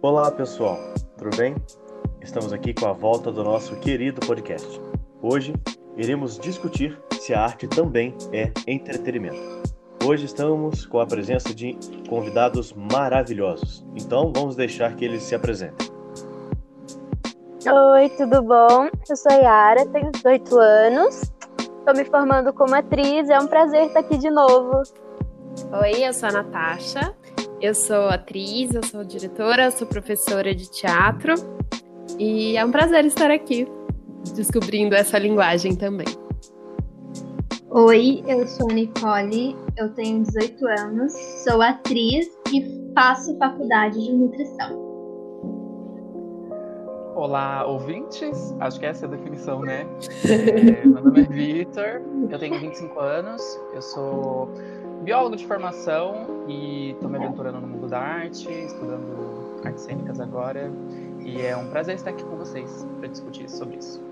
Olá, pessoal, tudo bem? Estamos aqui com a volta do nosso querido podcast. Hoje iremos discutir se a arte também é entretenimento. Hoje estamos com a presença de convidados maravilhosos, então vamos deixar que eles se apresentem. Oi, tudo bom? Eu sou a Yara, tenho 18 anos, estou me formando como atriz, é um prazer estar aqui de novo. Oi, eu sou a Natasha, eu sou atriz, eu sou diretora, sou professora de teatro e é um prazer estar aqui descobrindo essa linguagem também. Oi, eu sou a Nicole, eu tenho 18 anos, sou atriz e faço faculdade de nutrição. Olá, ouvintes. Acho que essa é a definição, né? É, meu nome é Vitor, eu tenho 25 anos, eu sou biólogo de formação e estou me aventurando no mundo da arte, estudando artes cênicas agora. E é um prazer estar aqui com vocês para discutir sobre isso.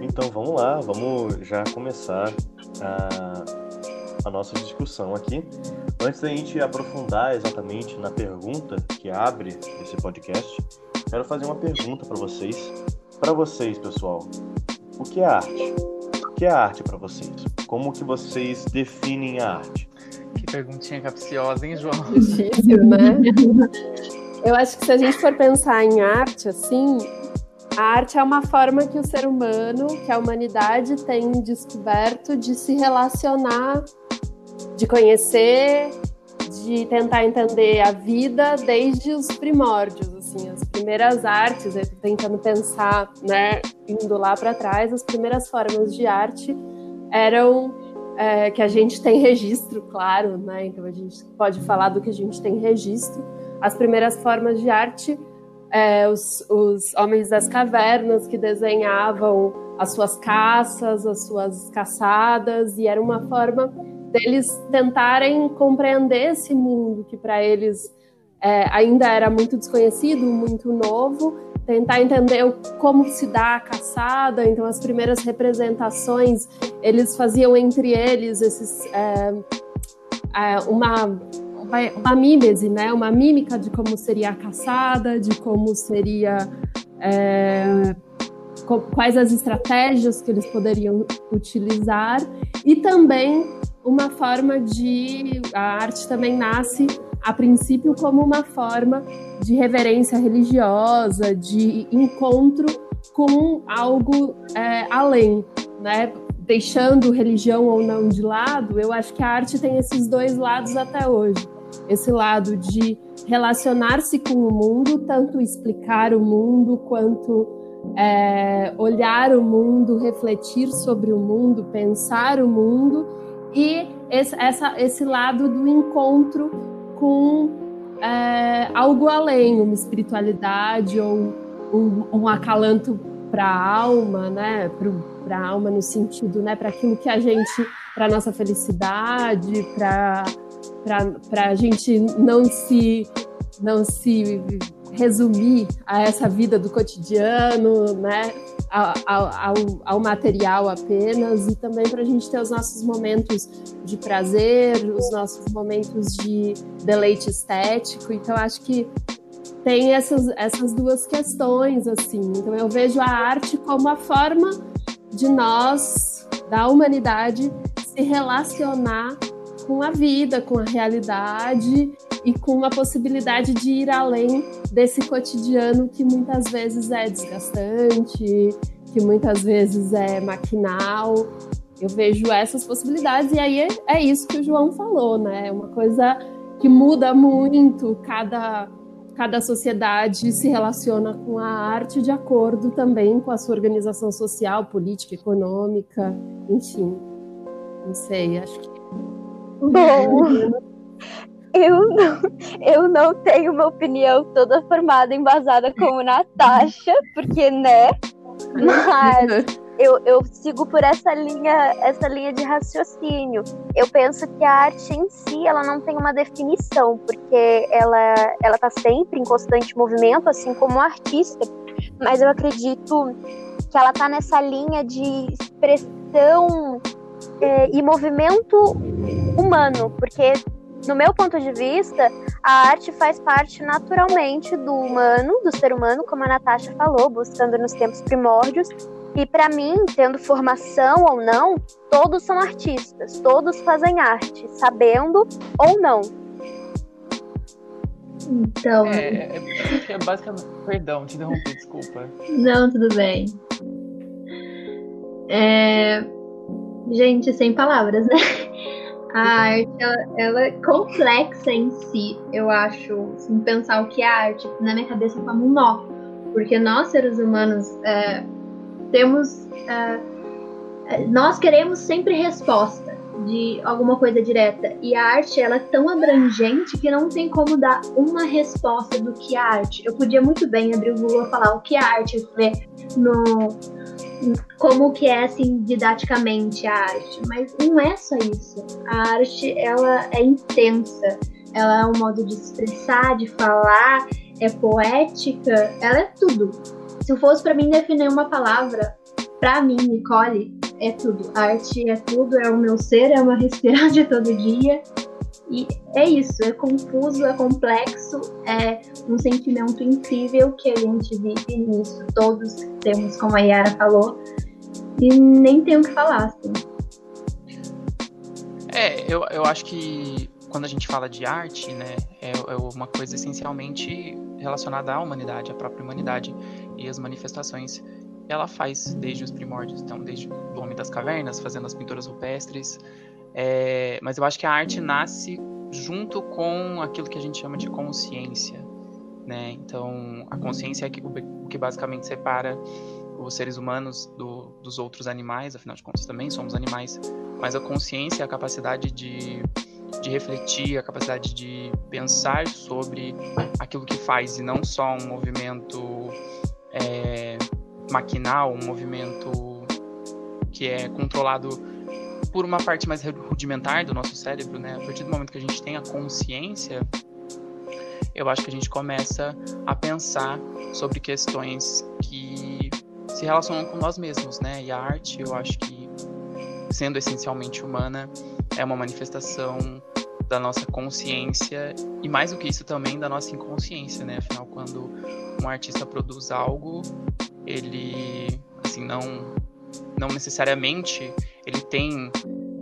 Então vamos lá, vamos já começar a, a nossa discussão aqui. Antes da gente aprofundar exatamente na pergunta que abre esse podcast, quero fazer uma pergunta para vocês. Para vocês, pessoal, o que é arte? O que é arte para vocês? Como que vocês definem a arte? Que perguntinha capciosa, hein, João? Difícil, né? Eu acho que se a gente for pensar em arte, assim, a arte é uma forma que o ser humano, que a humanidade tem descoberto de se relacionar, de conhecer, de tentar entender a vida desde os primórdios, assim, as primeiras artes, tentando pensar, né, indo lá para trás, as primeiras formas de arte eram é, que a gente tem registro, claro, né? Então a gente pode falar do que a gente tem registro. As primeiras formas de arte, é, os, os homens das cavernas que desenhavam as suas caças, as suas caçadas, e era uma forma deles tentarem compreender esse mundo que para eles é, ainda era muito desconhecido, muito novo, tentar entender como se dá a caçada. Então, as primeiras representações eles faziam entre eles esses é, é, uma uma mímese, né? Uma mímica de como seria a caçada, de como seria é, quais as estratégias que eles poderiam utilizar e também uma forma de a arte também nasce a princípio como uma forma de reverência religiosa, de encontro com algo é, além, né? Deixando religião ou não de lado, eu acho que a arte tem esses dois lados até hoje. Esse lado de relacionar-se com o mundo, tanto explicar o mundo quanto é, olhar o mundo, refletir sobre o mundo, pensar o mundo, e esse, essa, esse lado do encontro com é, algo além, uma espiritualidade ou um, um acalanto para a alma, né? Para a alma no sentido, né? Para aquilo que a gente, para nossa felicidade, para para a gente não se não se resumir a essa vida do cotidiano, né? Ao, ao, ao material apenas, e também para a gente ter os nossos momentos de prazer, os nossos momentos de deleite estético. Então, acho que tem essas, essas duas questões, assim. Então, eu vejo a arte como a forma de nós, da humanidade, se relacionar com a vida, com a realidade e com a possibilidade de ir além desse cotidiano que muitas vezes é desgastante, que muitas vezes é maquinal. Eu vejo essas possibilidades e aí é, é isso que o João falou, né? É uma coisa que muda muito, cada cada sociedade se relaciona com a arte de acordo também com a sua organização social, política, econômica, enfim. Não sei, acho que. Bom, eu não, eu não tenho uma opinião toda formada, embasada como Natasha, porque, né? Mas eu, eu sigo por essa linha, essa linha de raciocínio. Eu penso que a arte em si, ela não tem uma definição, porque ela, ela tá sempre em constante movimento, assim como o artista. Mas eu acredito que ela tá nessa linha de expressão é, e movimento humano, porque no meu ponto de vista, a arte faz parte naturalmente do humano, do ser humano, como a Natasha falou, buscando nos tempos primórdios. E para mim, tendo formação ou não, todos são artistas, todos fazem arte, sabendo ou não. Então. É, é, é basicamente. Perdão, te interrompi, desculpa. Não, tudo bem. É... Gente, sem palavras, né? A arte, ela, ela, é complexa em si, eu acho. Assim, pensar o que é arte, na minha cabeça, como um nó. Porque nós, seres humanos, é, temos. É, é nós queremos sempre resposta de alguma coisa direta. E a arte, ela é tão abrangente que não tem como dar uma resposta do que é arte. Eu podia muito bem abrir o Google e falar o que é arte, ver no como que é assim didaticamente a arte, mas não é só isso. A arte ela é intensa, ela é um modo de expressar, de falar, é poética, ela é tudo. Se fosse para mim definir uma palavra, para mim, Nicole, é tudo. A arte é tudo, é o meu ser, é uma respirar de todo dia. E é isso, é confuso, é complexo, é um sentimento incrível que a gente vive nisso. Todos temos, como a Yara falou, e nem tem o que falar, assim. É, eu, eu acho que quando a gente fala de arte, né, é, é uma coisa essencialmente relacionada à humanidade, à própria humanidade e as manifestações ela faz desde os primórdios, então desde o homem das cavernas, fazendo as pinturas rupestres, é, mas eu acho que a arte nasce junto com aquilo que a gente chama de consciência, né? Então, a consciência é o que basicamente separa os seres humanos do, dos outros animais, afinal de contas também somos animais, mas a consciência é a capacidade de, de refletir, a capacidade de pensar sobre aquilo que faz e não só um movimento é, maquinal, um movimento que é controlado por uma parte mais rudimentar do nosso cérebro, né? A partir do momento que a gente tem a consciência, eu acho que a gente começa a pensar sobre questões que se relacionam com nós mesmos, né? E a arte, eu acho que, sendo essencialmente humana, é uma manifestação da nossa consciência e mais do que isso também da nossa inconsciência, né? Afinal, quando um artista produz algo, ele assim não não necessariamente ele tem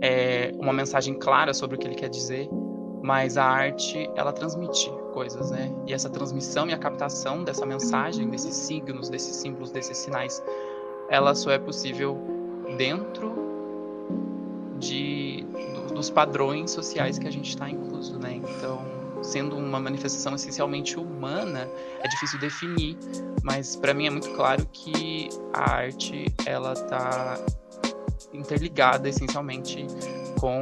é, uma mensagem clara sobre o que ele quer dizer, mas a arte ela transmite coisas, né? E essa transmissão e a captação dessa mensagem, desses signos, desses símbolos, desses sinais, ela só é possível dentro de do, dos padrões sociais que a gente está incluso, né? Então, sendo uma manifestação essencialmente humana, é difícil definir, mas para mim é muito claro que a arte ela está interligada essencialmente com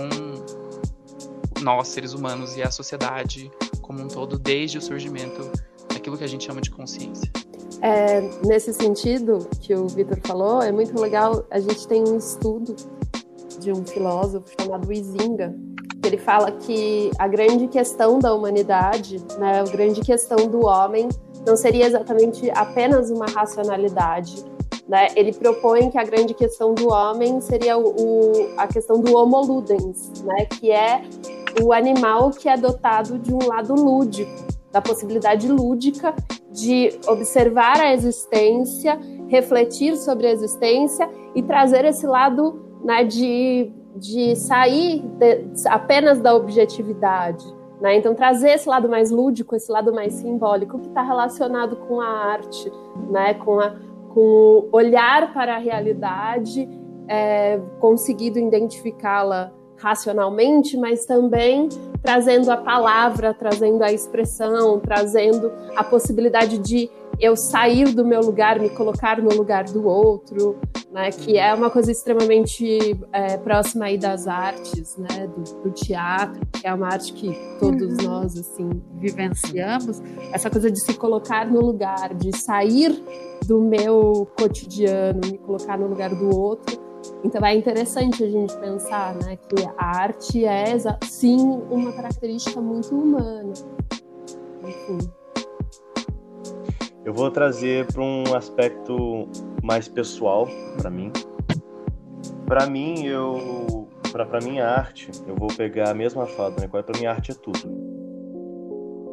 nós, seres humanos, e a sociedade como um todo, desde o surgimento daquilo que a gente chama de consciência. É, nesse sentido que o Vitor falou, é muito legal. A gente tem um estudo de um filósofo chamado Izinga, que ele fala que a grande questão da humanidade, né, a grande questão do homem, não seria exatamente apenas uma racionalidade, né? Ele propõe que a grande questão do homem seria o, a questão do homo ludens, né? que é o animal que é dotado de um lado lúdico, da possibilidade lúdica de observar a existência, refletir sobre a existência e trazer esse lado né, de, de sair de, apenas da objetividade. Né? Então, trazer esse lado mais lúdico, esse lado mais simbólico, que está relacionado com a arte, né? com a com olhar para a realidade, é, conseguido identificá-la racionalmente, mas também trazendo a palavra, trazendo a expressão, trazendo a possibilidade de eu sair do meu lugar, me colocar no lugar do outro, né? Que é uma coisa extremamente é, próxima aí das artes, né? Do, do, teatro, que é uma arte que todos uhum. nós assim vivenciamos. Essa coisa de se colocar no lugar, de sair do meu cotidiano, me colocar no lugar do outro. Então é interessante a gente pensar, né, que a arte é sim uma característica muito humana. Enfim. Eu vou trazer para um aspecto mais pessoal para mim. Para mim, eu para mim a arte, eu vou pegar a mesma fala, né? Para mim a arte é tudo.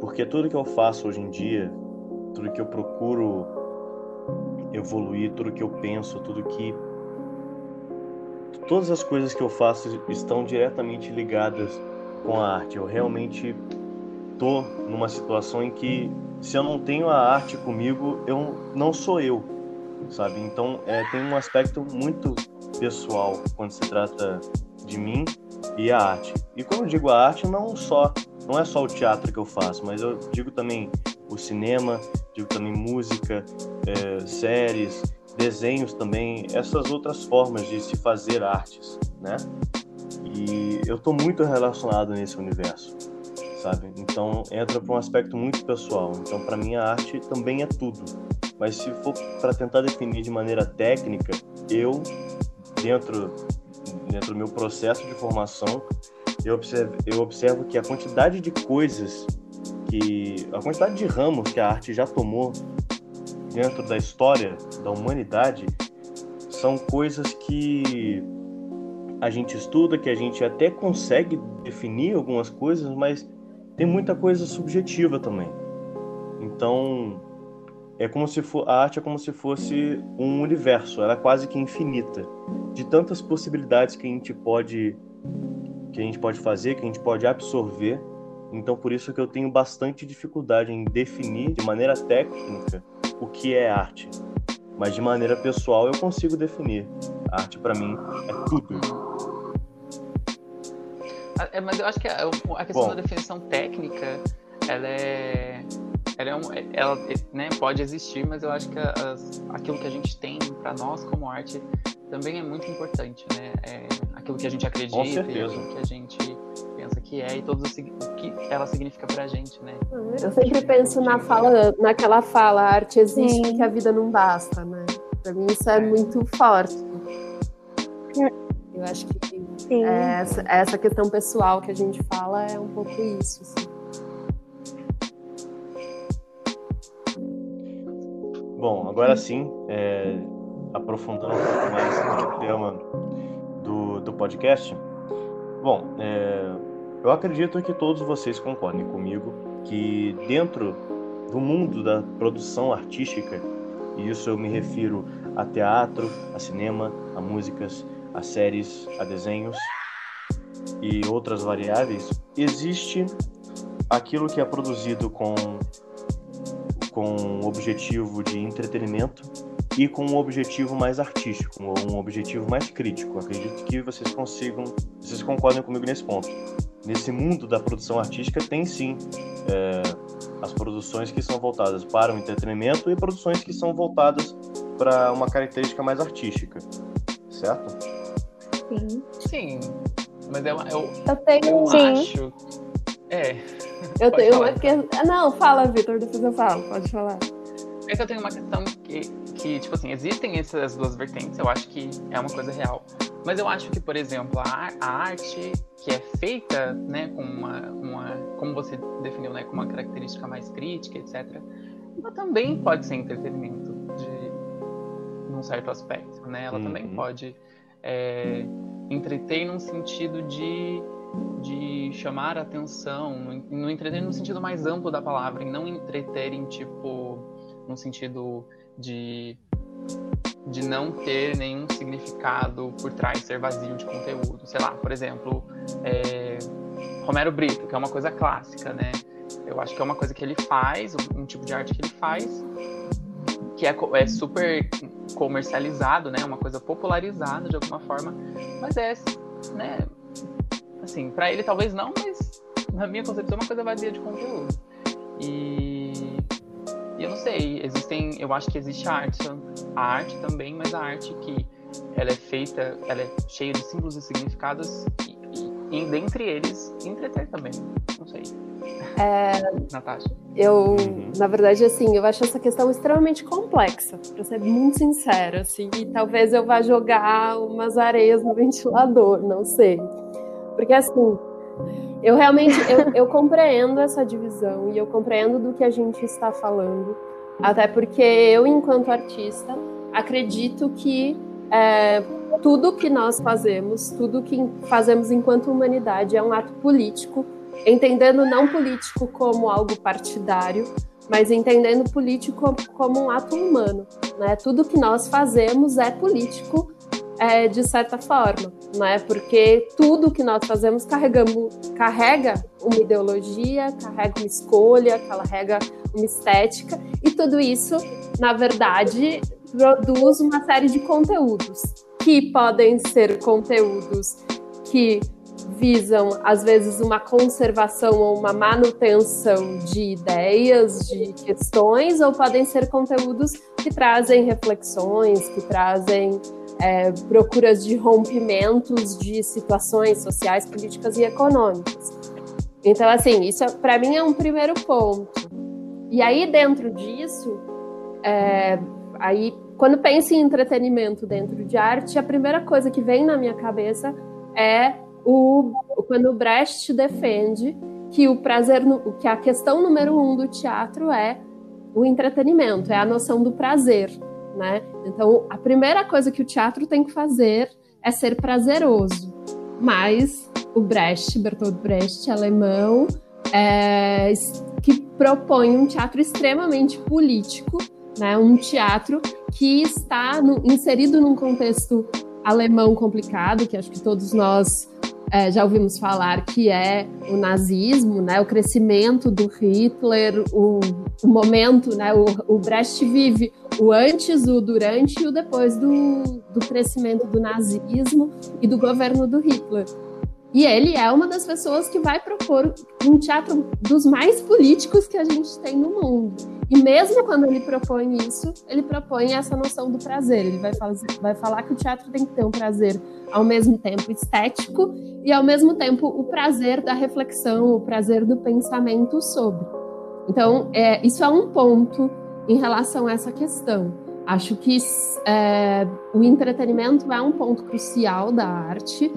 Porque tudo que eu faço hoje em dia, tudo que eu procuro evoluir, tudo que eu penso, tudo que todas as coisas que eu faço estão diretamente ligadas com a arte. Eu realmente tô numa situação em que se eu não tenho a arte comigo, eu não sou eu, sabe? Então é, tem um aspecto muito pessoal quando se trata de mim e a arte. E quando eu digo a arte, não só não é só o teatro que eu faço, mas eu digo também o cinema, digo também música, é, séries, desenhos também, essas outras formas de se fazer artes, né? E eu estou muito relacionado nesse universo, sabe? Então entra para um aspecto muito pessoal. Então para mim a arte também é tudo. Mas se for para tentar definir de maneira técnica, eu dentro dentro do meu processo de formação, eu observo, eu observo que a quantidade de coisas que a quantidade de ramos que a arte já tomou dentro da história da humanidade são coisas que a gente estuda, que a gente até consegue definir algumas coisas, mas tem muita coisa subjetiva também. Então, é como se for, a arte é como se fosse um universo, ela é quase que infinita, de tantas possibilidades que a gente pode que a gente pode fazer, que a gente pode absorver. Então, por isso que eu tenho bastante dificuldade em definir de maneira técnica o que é arte. Mas de maneira pessoal eu consigo definir. A arte para mim é tudo. É, mas eu acho que a, a questão Bom. da definição técnica, ela é. Ela, é um, ela né, pode existir, mas eu acho que as, aquilo que a gente tem para nós como arte também é muito importante, né? É aquilo que a gente acredita, aquilo que a gente pensa que é e todo o que ela significa pra gente, né? Eu sempre penso na fala, naquela fala, a arte existe Sim. que a vida não basta, né? Pra mim isso é, é. muito forte. Eu acho que Sim. É, essa, essa questão pessoal que a gente fala é um pouco isso. Assim. Bom, agora sim, é, aprofundando um pouco mais no tema do, do podcast. Bom, é, eu acredito que todos vocês concordem comigo que dentro do mundo da produção artística, e isso eu me refiro a teatro, a cinema, a músicas, a séries, a desenhos e outras variáveis, existe aquilo que é produzido com com objetivo de entretenimento e com um objetivo mais artístico, um objetivo mais crítico. Acredito que vocês consigam, vocês concordem comigo nesse ponto. Nesse mundo da produção artística tem sim é, as produções que são voltadas para o entretenimento e produções que são voltadas para uma característica mais artística, certo? Sim. Sim. Mas eu, eu, eu tenho. Eu Sim. acho. É. Eu tenho uma questão. Ah, não, fala, Vitor, depois eu falo, pode falar. É que eu tenho uma questão que, que, tipo assim, existem essas duas vertentes, eu acho que é uma coisa real. Mas eu acho que, por exemplo, a, a arte que é feita, né, com uma, uma, como você definiu, né, com uma característica mais crítica, etc., ela também pode ser entretenimento de, num certo aspecto, né? Ela uhum. também pode é, entreter num sentido de, de chamar atenção, no, no entreter no sentido mais amplo da palavra, e não entreter em tipo, no sentido de de não ter nenhum significado por trás, ser vazio de conteúdo. Sei lá, por exemplo, é, Romero Brito, que é uma coisa clássica, né? Eu acho que é uma coisa que ele faz, um tipo de arte que ele faz, que é, é super comercializado, né? Uma coisa popularizada de alguma forma, mas é, né? Assim, para ele talvez não, mas na minha concepção é uma coisa vazia de conteúdo. E, e eu não sei, existem, eu acho que existe a arte, a arte também, mas a arte que ela é feita, ela é cheia de símbolos e significados e, e, dentre eles entreter também. Não sei. É, Natasha. Eu, uhum. na verdade, assim, eu acho essa questão extremamente complexa, para ser muito sincera, assim, e talvez eu vá jogar umas areias no ventilador, não sei. Porque, assim, eu realmente, eu, eu compreendo essa divisão e eu compreendo do que a gente está falando, até porque eu, enquanto artista, acredito que é, tudo que nós fazemos, tudo que fazemos enquanto humanidade é um ato político, entendendo não político como algo partidário, mas entendendo político como um ato humano. Né? Tudo que nós fazemos é político é, de certa forma, né? Porque tudo que nós fazemos carregamos, carrega uma ideologia, carrega uma escolha, carrega uma estética, e tudo isso, na verdade, produz uma série de conteúdos que podem ser conteúdos que visam, às vezes, uma conservação ou uma manutenção de ideias, de questões, ou podem ser conteúdos que trazem reflexões, que trazem é, procuras de rompimentos de situações sociais, políticas e econômicas. Então, assim, isso para mim é um primeiro ponto. E aí, dentro disso, é, aí, quando penso em entretenimento dentro de arte, a primeira coisa que vem na minha cabeça é o, quando o Brecht defende que o prazer, que a questão número um do teatro é o entretenimento, é a noção do prazer né? Então, a primeira coisa que o teatro tem que fazer é ser prazeroso. Mas o Brecht, Bertolt Brecht, alemão, é, que propõe um teatro extremamente político, né? Um teatro que está no, inserido num contexto alemão complicado, que acho que todos nós é, já ouvimos falar que é o nazismo, né, o crescimento do Hitler, o, o momento, né, o, o, Brecht vive o antes, o durante e o depois do, do crescimento do nazismo e do governo do Hitler. E ele é uma das pessoas que vai propor um teatro dos mais políticos que a gente tem no mundo. E mesmo quando ele propõe isso, ele propõe essa noção do prazer. Ele vai, fazer, vai falar que o teatro tem que ter um prazer ao mesmo tempo estético e ao mesmo tempo o prazer da reflexão, o prazer do pensamento sobre. Então, é, isso é um ponto em relação a essa questão. Acho que é, o entretenimento é um ponto crucial da arte,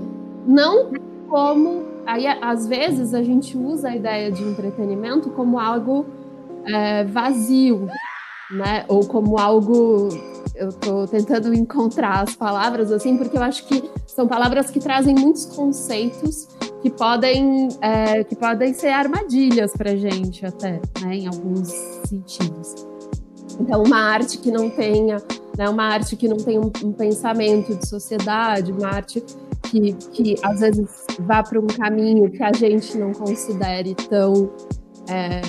não como aí às vezes a gente usa a ideia de entretenimento como algo é, vazio, né? Ou como algo eu estou tentando encontrar as palavras assim, porque eu acho que são palavras que trazem muitos conceitos que podem é, que podem ser armadilhas para gente até, né? Em alguns sentidos. Então, uma arte que não tenha, né, uma arte que não tem um, um pensamento de sociedade, uma arte que, que às vezes vá para um caminho que a gente não considere tão, é,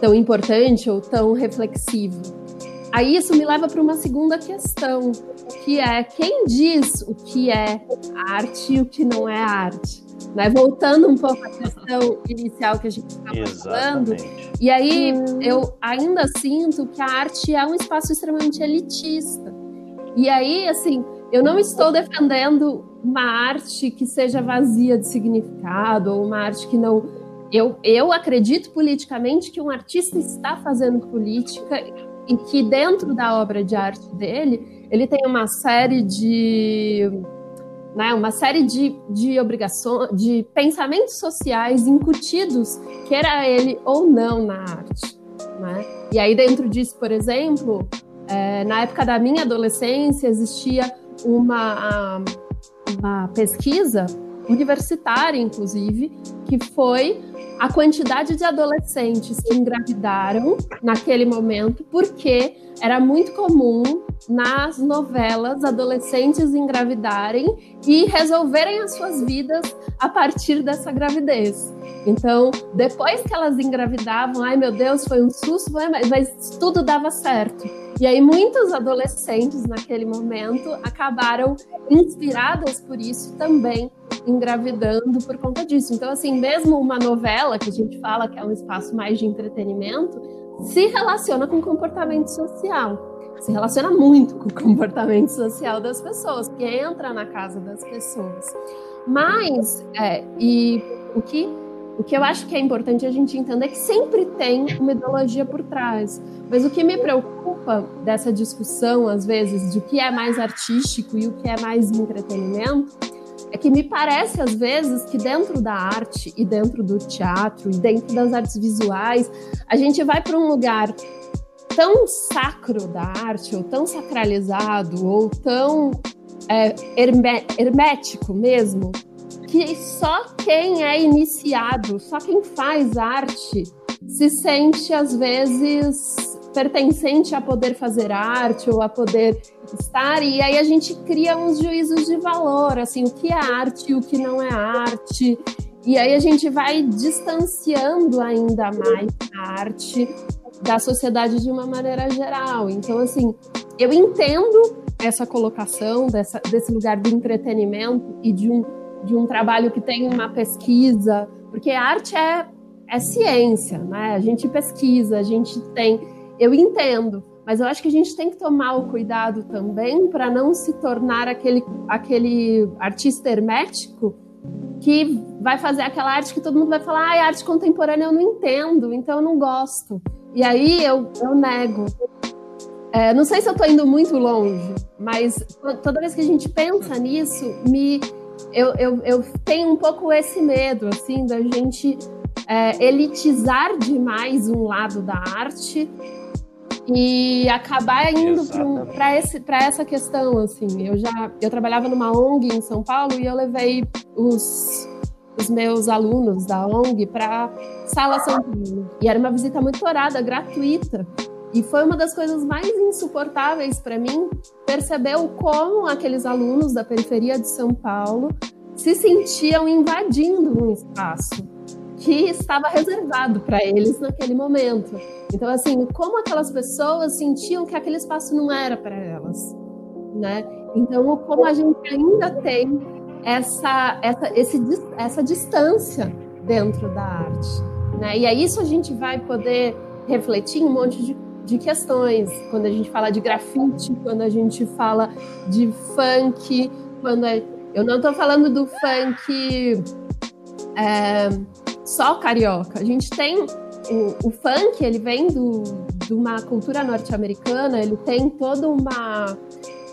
tão importante ou tão reflexivo. Aí isso me leva para uma segunda questão, que é quem diz o que é arte e o que não é arte. Né? Voltando um pouco à questão inicial que a gente estava falando, e aí eu ainda sinto que a arte é um espaço extremamente elitista. E aí, assim, eu não estou defendendo uma arte que seja vazia de significado, ou uma arte que não. Eu, eu acredito politicamente que um artista está fazendo política e que dentro da obra de arte dele, ele tem uma série de. Né, uma série de, de obrigações, de pensamentos sociais incutidos, queira ele ou não, na arte. Né? E aí, dentro disso, por exemplo, é, na época da minha adolescência, existia uma, uma pesquisa universitária, inclusive, que foi a quantidade de adolescentes que engravidaram naquele momento, porque era muito comum nas novelas adolescentes engravidarem e resolverem as suas vidas a partir dessa gravidez. Então, depois que elas engravidavam, ai meu Deus, foi um susto, mas tudo dava certo. E aí, muitos adolescentes naquele momento acabaram inspiradas por isso também engravidando por conta disso. Então, assim, mesmo uma novela que a gente fala que é um espaço mais de entretenimento, se relaciona com comportamento social. Se relaciona muito com o comportamento social das pessoas, que entra na casa das pessoas. Mas, é, e o que o que eu acho que é importante a gente entender é que sempre tem uma ideologia por trás. Mas o que me preocupa dessa discussão, às vezes, de o que é mais artístico e o que é mais entretenimento, é que me parece, às vezes, que dentro da arte e dentro do teatro e dentro das artes visuais, a gente vai para um lugar tão sacro da arte, ou tão sacralizado, ou tão é, hermético mesmo, que só quem é iniciado, só quem faz arte, se sente às vezes pertencente a poder fazer arte ou a poder estar, e aí a gente cria uns juízos de valor, assim, o que é arte e o que não é arte. E aí a gente vai distanciando ainda mais a arte da sociedade de uma maneira geral. Então, assim, eu entendo essa colocação dessa, desse lugar de entretenimento e de um, de um trabalho que tem uma pesquisa, porque arte é, é ciência, né? A gente pesquisa, a gente tem. Eu entendo, mas eu acho que a gente tem que tomar o cuidado também para não se tornar aquele, aquele artista hermético que vai fazer aquela arte que todo mundo vai falar, ah, arte contemporânea eu não entendo, então eu não gosto. E aí eu, eu nego. É, não sei se eu estou indo muito longe, mas toda vez que a gente pensa nisso, me, eu, eu, eu tenho um pouco esse medo, assim, da gente é, elitizar demais um lado da arte e acabar indo para essa questão, assim. Eu já eu trabalhava numa ONG em São Paulo e eu levei os, os meus alunos da ONG para Sala São Paulo. E era uma visita monitorada, gratuita. E foi uma das coisas mais insuportáveis para mim perceber o como aqueles alunos da periferia de São Paulo se sentiam invadindo um espaço que estava reservado para eles naquele momento. Então, assim, como aquelas pessoas sentiam que aquele espaço não era para elas, né? Então, como a gente ainda tem essa, essa, esse, essa distância dentro da arte, né? E aí isso a gente vai poder refletir em um monte de de questões. Quando a gente fala de grafite, quando a gente fala de funk, quando é... eu não estou falando do funk é, só carioca. A gente tem o, o funk, ele vem do, de uma cultura norte-americana, ele tem toda uma,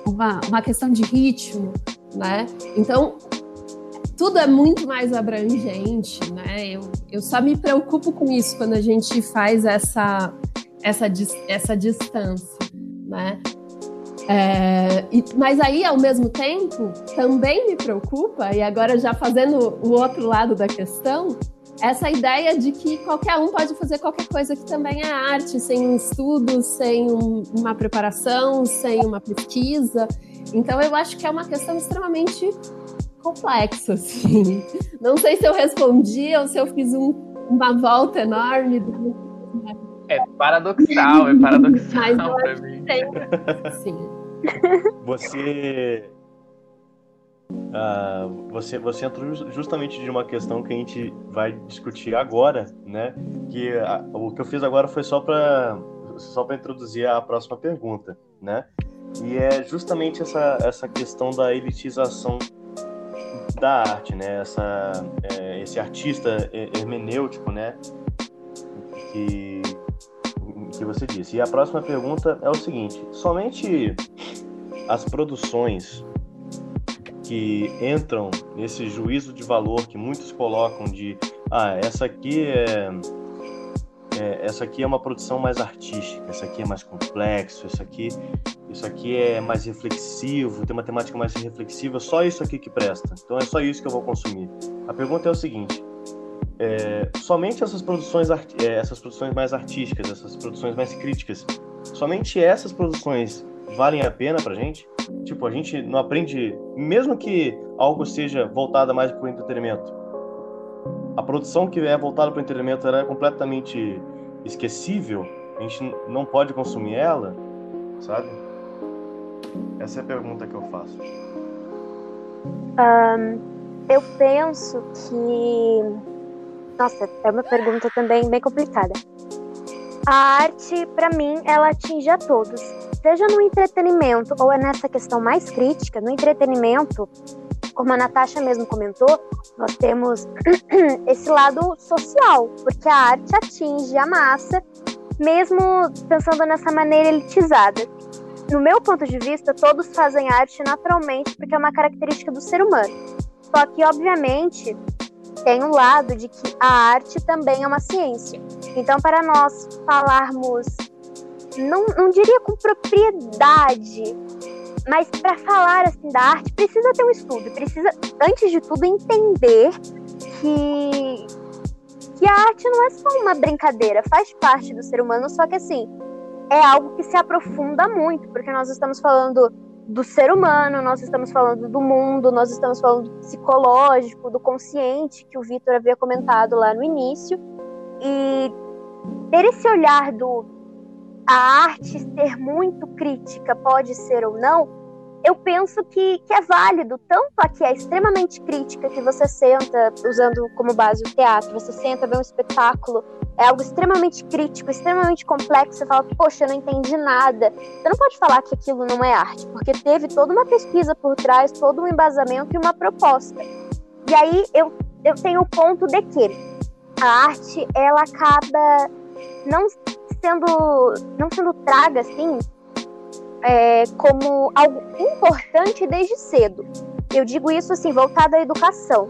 uma, uma questão de ritmo, né? Então tudo é muito mais abrangente, né? Eu, eu só me preocupo com isso quando a gente faz essa essa, essa distância, né? É, e, mas aí, ao mesmo tempo, também me preocupa, e agora já fazendo o outro lado da questão, essa ideia de que qualquer um pode fazer qualquer coisa que também é arte, sem um estudo, sem um, uma preparação, sem uma pesquisa. Então, eu acho que é uma questão extremamente complexa, assim. Não sei se eu respondi ou se eu fiz um, uma volta enorme. É paradoxal, é paradoxal para mim. Sim. Você, uh, você, você entrou justamente de uma questão que a gente vai discutir agora, né? Que o que eu fiz agora foi só para só para introduzir a próxima pergunta, né? E é justamente essa, essa questão da elitização da arte, né? Essa, é, esse artista hermenêutico, né? Que, que você disse. E a próxima pergunta é o seguinte: somente as produções que entram nesse juízo de valor que muitos colocam de ah, essa aqui é, é, essa aqui é uma produção mais artística, essa aqui é mais complexo, isso aqui isso aqui é mais reflexivo, tem uma temática mais reflexiva, só isso aqui que presta. Então é só isso que eu vou consumir. A pergunta é o seguinte: é, somente essas produções, é, essas produções mais artísticas, essas produções mais críticas, somente essas produções valem a pena pra gente? Tipo, a gente não aprende, mesmo que algo seja voltada mais para o entretenimento, a produção que é voltada para o entretenimento é completamente esquecível, a gente não pode consumir ela, sabe? Essa é a pergunta que eu faço. Um, eu penso que nossa, é uma pergunta também bem complicada. A arte, para mim, ela atinge a todos. Seja no entretenimento ou é nessa questão mais crítica, no entretenimento, como a Natasha mesmo comentou, nós temos esse lado social, porque a arte atinge a massa, mesmo pensando nessa maneira elitizada. No meu ponto de vista, todos fazem arte naturalmente, porque é uma característica do ser humano. Só que, obviamente, tem um lado de que a arte também é uma ciência. Então, para nós falarmos não, não diria com propriedade, mas para falar assim da arte precisa ter um estudo, precisa antes de tudo entender que que a arte não é só uma brincadeira, faz parte do ser humano, só que assim, é algo que se aprofunda muito, porque nós estamos falando do ser humano, nós estamos falando do mundo, nós estamos falando do psicológico, do consciente, que o Vitor havia comentado lá no início. E ter esse olhar do a arte ser muito crítica, pode ser ou não, eu penso que, que é válido. Tanto a que é extremamente crítica, que você senta, usando como base o teatro, você senta, vê um espetáculo, é algo extremamente crítico, extremamente complexo, você fala, poxa, eu não entendi nada. Você não pode falar que aquilo não é arte, porque teve toda uma pesquisa por trás, todo um embasamento e uma proposta. E aí eu, eu tenho o ponto de que a arte, ela acaba não sendo, não sendo traga, assim, é, como algo importante desde cedo. Eu digo isso assim, voltado à educação,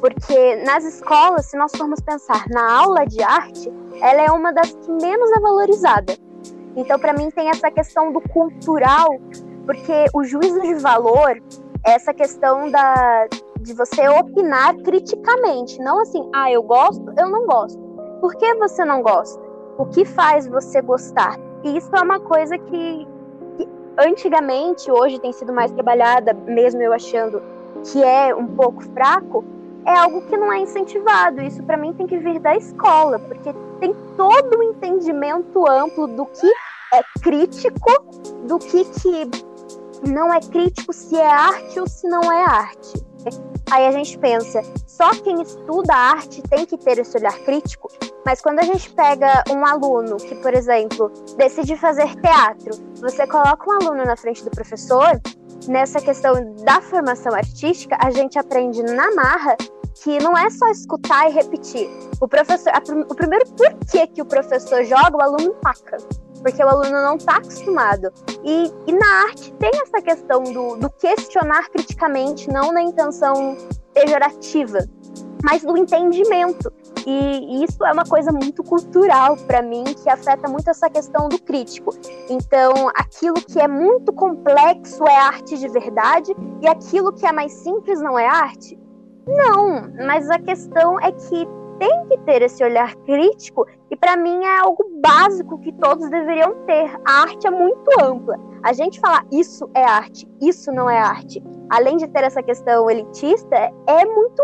porque nas escolas, se nós formos pensar na aula de arte, ela é uma das que menos é valorizada. Então, para mim, tem essa questão do cultural, porque o juízo de valor é essa questão da, de você opinar criticamente, não assim, ah, eu gosto, eu não gosto. Por que você não gosta? O que faz você gostar? E isso é uma coisa que, antigamente, hoje tem sido mais trabalhada, mesmo eu achando que é um pouco fraco, é algo que não é incentivado. Isso para mim tem que vir da escola, porque tem todo o um entendimento amplo do que é crítico, do que, que não é crítico, se é arte ou se não é arte. Aí a gente pensa, só quem estuda arte tem que ter esse olhar crítico, mas quando a gente pega um aluno que, por exemplo, decide fazer teatro, você coloca um aluno na frente do professor, nessa questão da formação artística, a gente aprende na marra que não é só escutar e repetir. O professor, a, o primeiro porquê que o professor joga, o aluno taca porque o aluno não está acostumado. E, e, na arte tem essa questão do, do questionar criticamente, não na intenção pejorativa, mas do entendimento. E isso é uma coisa muito cultural para mim, que afeta muito essa questão do crítico. Então, aquilo que é muito complexo é arte de verdade, e aquilo que é mais simples não é arte? Não, mas a questão é que tem que ter esse olhar crítico e para mim é algo básico que todos deveriam ter. A arte é muito ampla. A gente falar isso é arte, isso não é arte, além de ter essa questão elitista, é muito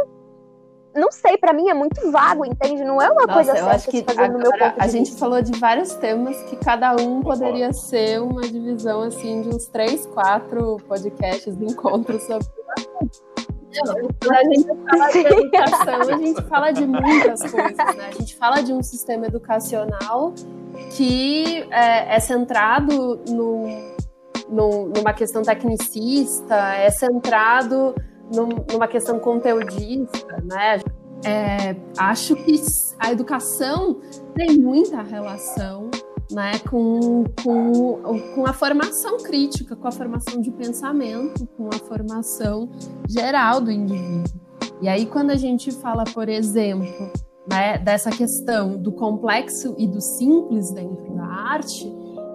não sei, para mim é muito vago, entende? Não é uma Nossa, coisa eu certa acho que fazer no meu ponto A gente vista. falou de vários temas que cada um poderia ser uma divisão assim de uns três, quatro podcasts, encontros sobre quando a gente fala de educação, a gente fala de muitas coisas, né? A gente fala de um sistema educacional que é, é centrado no, no, numa questão tecnicista, é centrado num, numa questão conteudista, né? É, acho que a educação tem muita relação né, com, com, com a formação crítica, com a formação de pensamento, com a formação geral do indivíduo. E aí, quando a gente fala, por exemplo, né, dessa questão do complexo e do simples dentro da arte,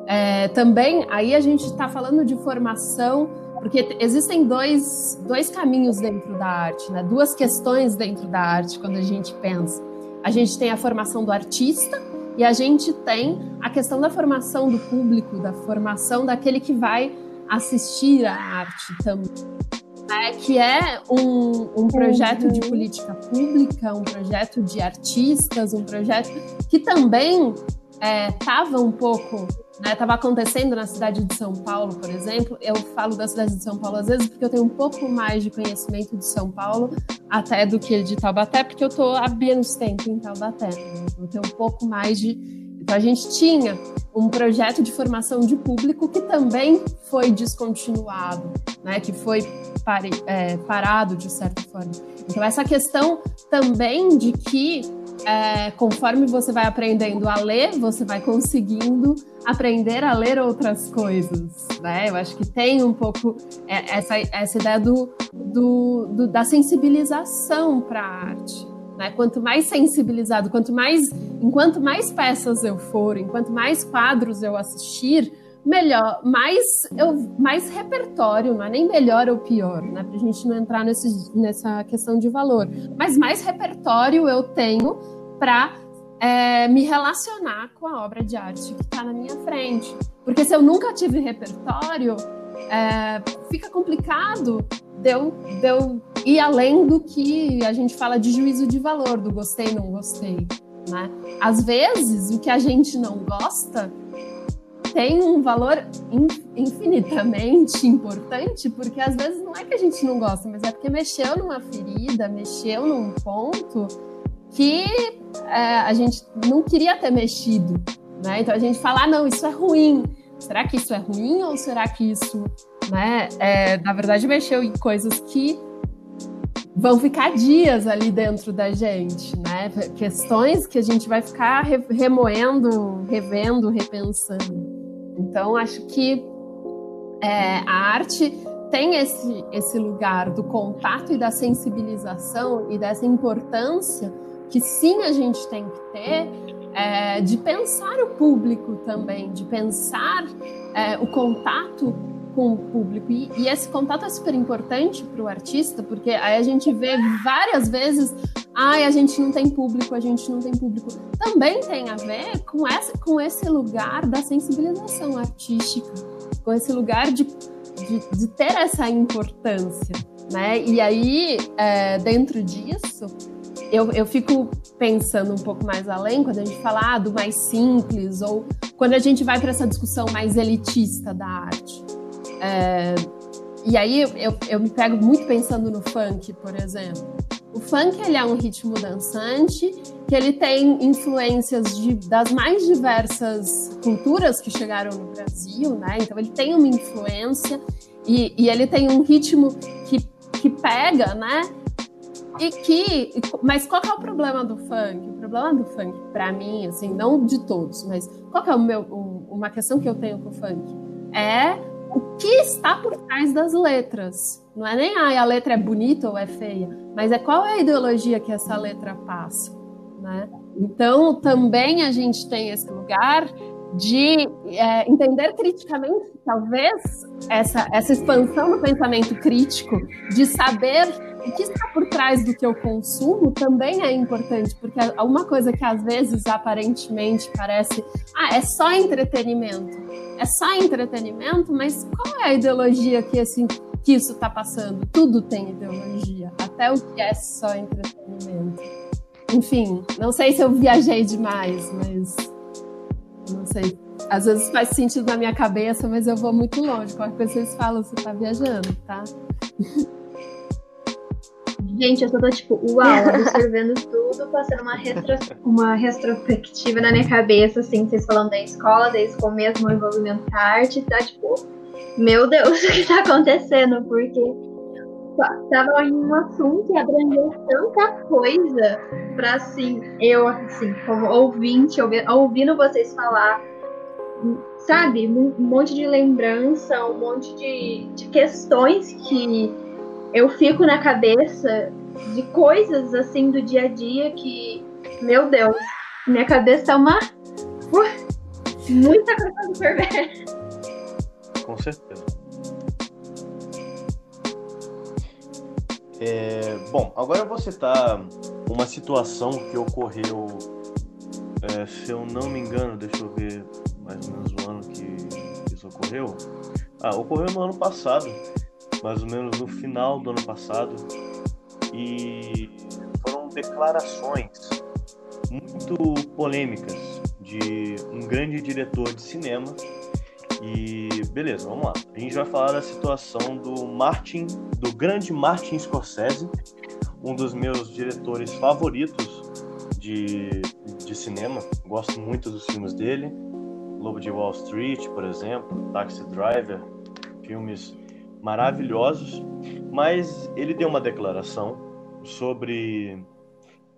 é, também aí a gente está falando de formação, porque existem dois, dois caminhos dentro da arte, né, duas questões dentro da arte quando a gente pensa. A gente tem a formação do artista, e a gente tem a questão da formação do público, da formação daquele que vai assistir a arte também. É, que é um, um projeto de política pública, um projeto de artistas, um projeto que também estava é, um pouco, estava né, acontecendo na cidade de São Paulo, por exemplo. Eu falo da cidade de São Paulo às vezes porque eu tenho um pouco mais de conhecimento de São Paulo até do que de Taubaté, porque eu estou há menos tempo em Taubaté. Né? Eu tenho um pouco mais de. Então a gente tinha um projeto de formação de público que também foi descontinuado, né? que foi pare, é, parado de certa forma. Então essa questão também de que é, conforme você vai aprendendo a ler, você vai conseguindo aprender a ler outras coisas, né? Eu acho que tem um pouco essa, essa ideia do, do, do da sensibilização para a arte. Né? Quanto mais sensibilizado, quanto mais enquanto mais peças eu for, enquanto mais quadros eu assistir, melhor, mais, eu, mais repertório, não é nem melhor ou pior, né? Para a gente não entrar nesse, nessa questão de valor, mas mais repertório eu tenho para é, me relacionar com a obra de arte que está na minha frente. Porque se eu nunca tive repertório, é, fica complicado de eu, de eu ir além do que a gente fala de juízo de valor, do gostei, não gostei. Né? Às vezes, o que a gente não gosta tem um valor infinitamente importante, porque às vezes não é que a gente não gosta, mas é porque mexeu numa ferida, mexeu num ponto que é, a gente não queria ter mexido. Né? Então a gente fala, ah, não, isso é ruim. Será que isso é ruim ou será que isso, né, é, na verdade, mexeu em coisas que vão ficar dias ali dentro da gente, né? Questões que a gente vai ficar remoendo, revendo, repensando. Então, acho que é, a arte tem esse, esse lugar do contato e da sensibilização e dessa importância que sim a gente tem que ter é, de pensar o público também, de pensar é, o contato com o público. E, e, esse contato é super importante para o artista, porque aí a gente vê várias vezes, ai, a gente não tem público, a gente não tem público. Também tem a ver com, essa, com esse lugar da sensibilização artística, com esse lugar de, de, de ter essa importância. Né? E aí, é, dentro disso, eu, eu fico pensando um pouco mais além, quando a gente fala ah, do mais simples, ou quando a gente vai para essa discussão mais elitista da arte. É, e aí eu, eu me pego muito pensando no funk, por exemplo. O funk ele é um ritmo dançante que ele tem influências de, das mais diversas culturas que chegaram no Brasil, né? Então ele tem uma influência e, e ele tem um ritmo que, que pega, né? E que, mas qual é o problema do funk? O problema do funk, para mim, assim, não de todos, mas qual é o meu, uma questão que eu tenho com o funk? É o que está por trás das letras. Não é nem ah, a letra é bonita ou é feia, mas é qual é a ideologia que essa letra passa, né? Então, também a gente tem esse lugar de é, entender criticamente, talvez, essa, essa expansão do pensamento crítico, de saber o que está por trás do que eu consumo também é importante, porque é uma coisa que às vezes aparentemente parece, ah, é só entretenimento. É só entretenimento, mas qual é a ideologia que, assim, que isso está passando? Tudo tem ideologia, até o que é só entretenimento. Enfim, não sei se eu viajei demais, mas não sei. Às vezes faz sentido na minha cabeça, mas eu vou muito longe. Qualquer coisa vocês falam, você está viajando, tá? Gente, eu tô tipo, uau, absorvendo tudo, passando uma, retro... uma retrospectiva na minha cabeça, assim, vocês falando da escola, desde o começo, meu envolvimento com a arte, tá tipo, meu Deus, o que tá acontecendo? Porque tava em um assunto que abrangeu tanta coisa pra, assim, eu, assim, como ouvinte, ouvindo vocês falar, sabe, um monte de lembrança, um monte de, de questões que eu fico na cabeça de coisas assim do dia a dia que, meu Deus, minha cabeça é uma. Uh, muita coisa pra absorver. Com certeza. É, bom, agora eu vou citar uma situação que ocorreu, é, se eu não me engano, deixa eu ver mais ou menos o ano que isso ocorreu. Ah, ocorreu no ano passado mais ou menos no final do ano passado, e foram declarações muito polêmicas de um grande diretor de cinema. E beleza, vamos lá. A gente vai falar da situação do Martin, do grande Martin Scorsese, um dos meus diretores favoritos de, de cinema. Gosto muito dos filmes dele. Lobo de Wall Street, por exemplo, Taxi Driver, filmes maravilhosos, mas ele deu uma declaração sobre.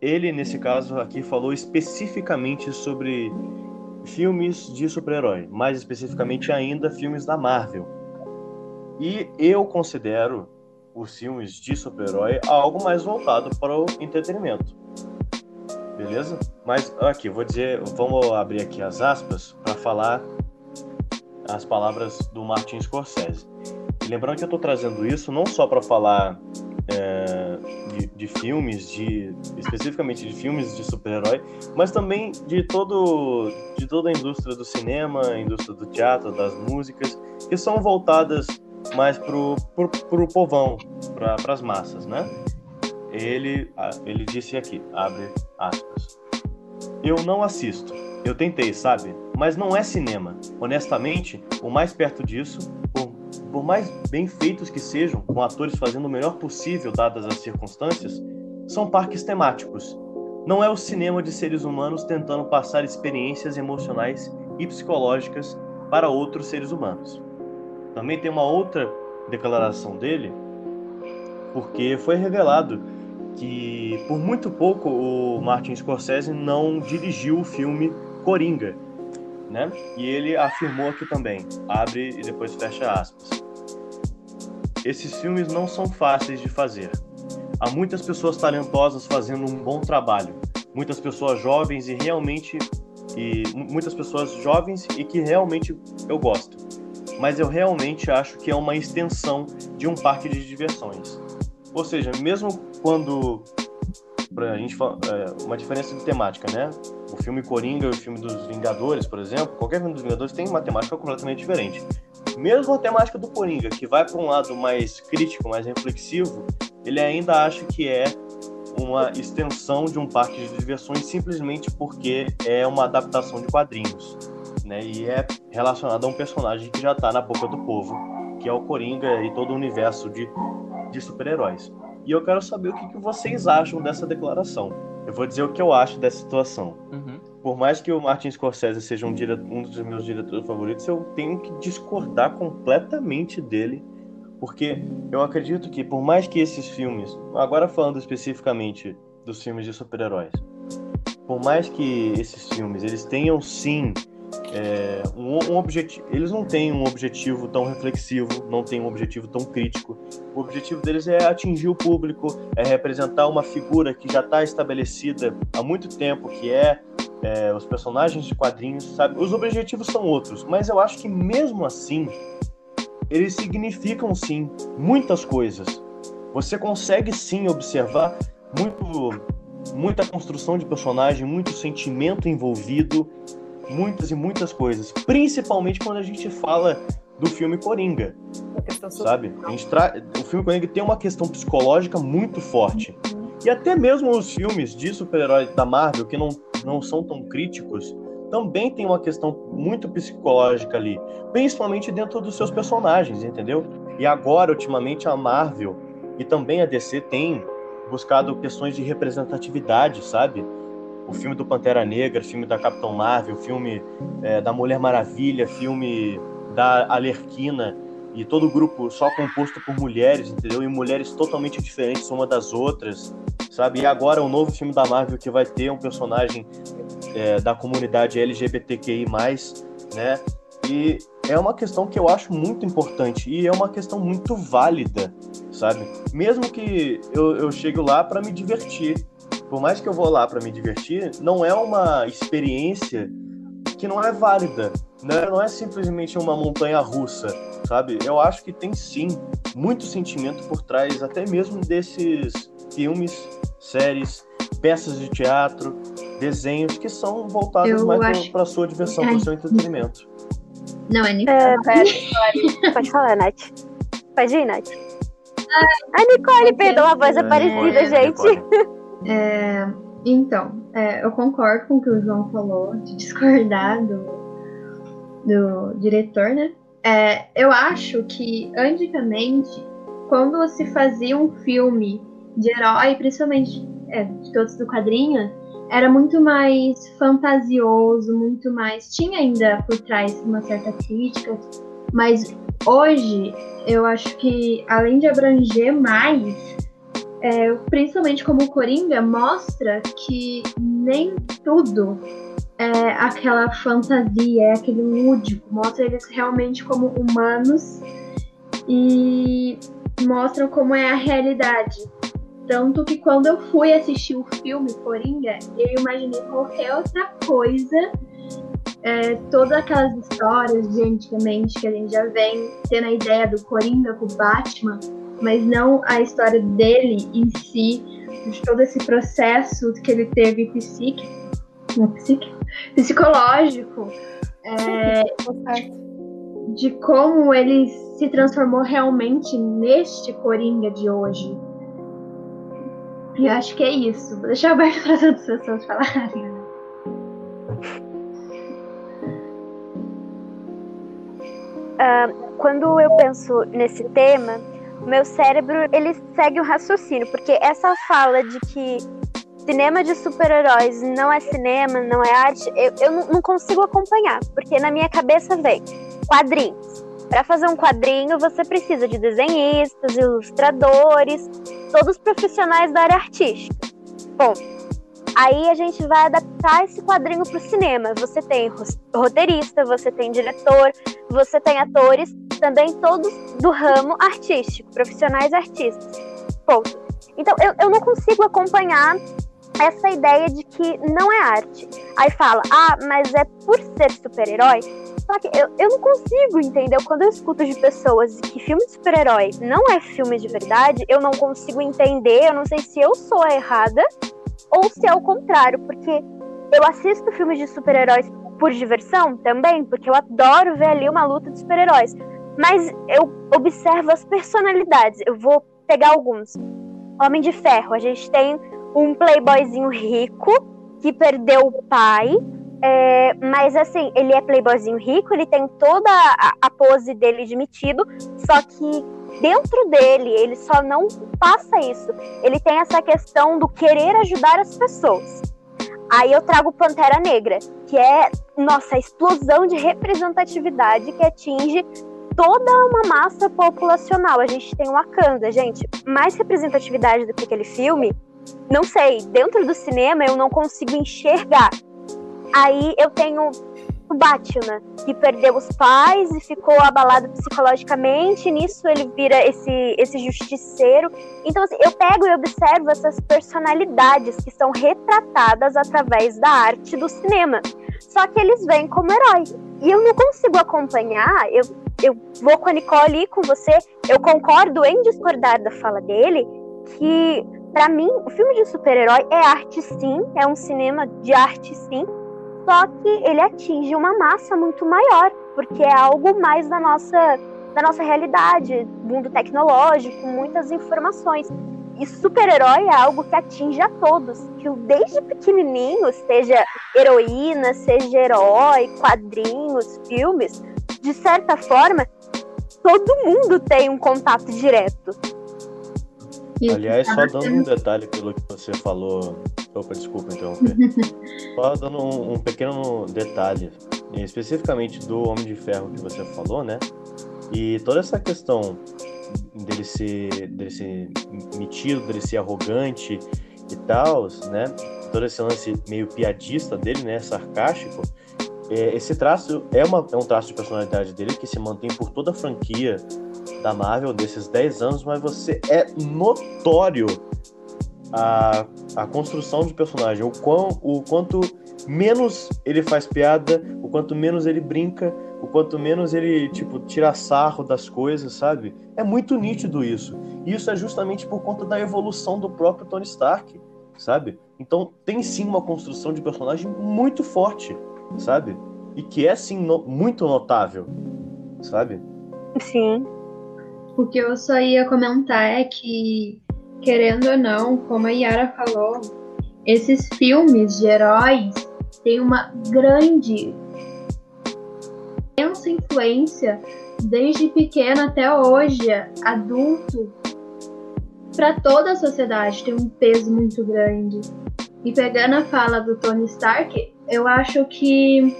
Ele, nesse caso aqui, falou especificamente sobre filmes de super-herói, mais especificamente ainda filmes da Marvel. E eu considero os filmes de super-herói algo mais voltado para o entretenimento. beleza? Mas aqui, vou dizer, vamos abrir aqui as aspas para falar as palavras do Martin Scorsese. Lembrando que eu estou trazendo isso não só para falar é, de, de, filmes, de especificamente de filmes de super-herói, mas também de todo de toda a indústria do cinema, indústria do teatro, das músicas, que são voltadas mais pro, pro, pro povão, para as massas, né? Ele, ele disse aqui, abre aspas. Eu não assisto. Eu tentei, sabe? Mas não é cinema. Honestamente, o mais perto disso, por, por mais bem feitos que sejam, com atores fazendo o melhor possível dadas as circunstâncias, são parques temáticos. Não é o cinema de seres humanos tentando passar experiências emocionais e psicológicas para outros seres humanos. Também tem uma outra declaração dele, porque foi revelado que por muito pouco o Martin Scorsese não dirigiu o filme Coringa, né? E ele afirmou aqui também, abre e depois fecha aspas. Esses filmes não são fáceis de fazer. Há muitas pessoas talentosas fazendo um bom trabalho, muitas pessoas jovens e realmente e muitas pessoas jovens e que realmente eu gosto. Mas eu realmente acho que é uma extensão de um parque de diversões. Ou seja, mesmo quando pra gente é, uma diferença de temática, né? O filme Coringa e o filme dos Vingadores, por exemplo, qualquer filme dos Vingadores tem uma temática completamente diferente. Mesmo a temática do Coringa, que vai para um lado mais crítico, mais reflexivo, ele ainda acha que é uma extensão de um parque de diversões simplesmente porque é uma adaptação de quadrinhos, né? E é relacionado a um personagem que já está na boca do povo, que é o Coringa e todo o universo de de super-heróis. E eu quero saber o que, que, vocês acham dessa declaração. Eu vou dizer o que eu acho dessa situação. Uhum. Por mais que o Martin Scorsese seja um, dire... um dos meus diretores favoritos, eu tenho que discordar completamente dele, porque eu acredito que, por mais que esses filmes, agora falando especificamente dos filmes de super-heróis, por mais que esses filmes eles tenham sim é, um, um objetivo. Eles não têm um objetivo tão reflexivo, não têm um objetivo tão crítico. O objetivo deles é atingir o público, é representar uma figura que já está estabelecida há muito tempo, que é, é, os personagens de quadrinhos, sabe? Os objetivos são outros, mas eu acho que mesmo assim eles significam sim muitas coisas. Você consegue sim observar muito muita construção de personagem, muito sentimento envolvido muitas e muitas coisas, principalmente quando a gente fala do filme Coringa. Sabe? A. O filme Coringa tem uma questão psicológica muito forte. E até mesmo os filmes de super-heróis da Marvel, que não, não são tão críticos, também tem uma questão muito psicológica ali, principalmente dentro dos seus personagens, entendeu? E agora, ultimamente, a Marvel e também a DC tem buscado questões de representatividade, sabe? O filme do Pantera Negra, filme da Capitão Marvel, filme é, da Mulher Maravilha, filme da Alerquina, e todo o grupo só composto por mulheres, entendeu? E mulheres totalmente diferentes uma das outras, sabe? E agora o um novo filme da Marvel que vai ter um personagem é, da comunidade LGBTQI+, né? E é uma questão que eu acho muito importante e é uma questão muito válida, sabe? Mesmo que eu, eu chegue lá para me divertir, por mais que eu vou lá para me divertir, não é uma experiência que não é válida. Né? Não é simplesmente uma montanha russa, sabe? Eu acho que tem sim muito sentimento por trás, até mesmo desses filmes, séries, peças de teatro, desenhos que são voltados eu mais acho... para sua diversão, para o seu entretenimento. Não, é Nicole. É, pode, pode falar, Nath. Pode ir, Nath. Ah, a Nicole, perdão, a voz é, parecida, gente. É, então, é, eu concordo com o que o João falou, de discordar do, do diretor, né? É, eu acho que, antigamente, quando se fazia um filme de herói, principalmente é, de todos do quadrinho, era muito mais fantasioso, muito mais. Tinha ainda por trás uma certa crítica, mas hoje eu acho que, além de abranger mais, é, principalmente como o Coringa, mostra que nem tudo é aquela fantasia, é aquele lúdico. Mostra eles realmente como humanos e mostram como é a realidade. Tanto que quando eu fui assistir o filme Coringa, eu imaginei qualquer outra coisa. É, todas aquelas histórias de antigamente que a gente já vem tendo a ideia do Coringa com o Batman, mas não a história dele em si, de todo esse processo que ele teve psíquico, psíquico psicológico, é, de como ele se transformou realmente neste Coringa de hoje. E eu acho que é isso. Vou deixar aberto para outras pessoas falarem. Né? Uh, quando eu penso nesse tema, meu cérebro ele segue o raciocínio, porque essa fala de que cinema de super-heróis não é cinema, não é arte, eu, eu não consigo acompanhar, porque na minha cabeça vem quadrinhos. Para fazer um quadrinho, você precisa de desenhistas, ilustradores, todos profissionais da área artística. Bom, aí a gente vai adaptar esse quadrinho para o cinema. Você tem roteirista, você tem diretor, você tem atores, também todos do ramo artístico, profissionais artistas. Ponto. Então, eu, eu não consigo acompanhar essa ideia de que não é arte. Aí fala, ah, mas é por ser super-herói. Só que eu, eu não consigo entender. Quando eu escuto de pessoas que filme de super-herói não é filme de verdade, eu não consigo entender. Eu não sei se eu sou a errada ou se é o contrário, porque eu assisto filmes de super-heróis por diversão também, porque eu adoro ver ali uma luta de super-heróis. Mas eu observo as personalidades. Eu vou pegar alguns. Homem de Ferro, a gente tem um playboyzinho rico que perdeu o pai. É, mas assim, ele é playboyzinho rico, ele tem toda a, a pose dele de metido, só que dentro dele ele só não passa isso. Ele tem essa questão do querer ajudar as pessoas. Aí eu trago Pantera Negra, que é, nossa, a explosão de representatividade que atinge toda uma massa populacional. A gente tem o Wakanda, gente. Mais representatividade do que aquele filme não sei, dentro do cinema eu não consigo enxergar. Aí eu tenho o Batman, que perdeu os pais e ficou abalado psicologicamente, nisso ele vira esse, esse justiceiro. Então, assim, eu pego e observo essas personalidades que são retratadas através da arte do cinema. Só que eles vêm como herói. E eu não consigo acompanhar, eu, eu vou com a Nicole e com você, eu concordo em discordar da fala dele, que para mim, o filme de super-herói é arte sim, é um cinema de arte sim, só que ele atinge uma massa muito maior, porque é algo mais da nossa, da nossa realidade, mundo tecnológico, muitas informações. E super-herói é algo que atinge a todos, que desde pequenininho, seja heroína, seja herói, quadrinhos, filmes, de certa forma, todo mundo tem um contato direto. Aliás, só dando um detalhe pelo que você falou. Opa, desculpa interromper. só dando um, um, pequeno detalhe, especificamente do Homem de Ferro que você falou, né? E toda essa questão dele ser, dele ser metido, dele ser arrogante e tal, né? Todo esse lance meio piadista dele, né? Sarcástico. É, esse traço é, uma, é um traço de personalidade dele que se mantém por toda a franquia da Marvel desses 10 anos, mas você é notório a, a construção de personagem, o, quão, o quanto menos ele faz piada, o quanto menos ele brinca, o quanto menos ele, tipo, tira sarro das coisas, sabe? É muito nítido isso. E isso é justamente por conta da evolução do próprio Tony Stark, sabe? Então tem sim uma construção de personagem muito forte, sabe? E que é sim no, muito notável, sabe? Sim. O que eu só ia comentar é que, querendo ou não, como a Yara falou, esses filmes de heróis têm uma grande imensa influência desde pequeno até hoje, adulto, para toda a sociedade tem um peso muito grande. E pegando a fala do Tony Stark, eu acho que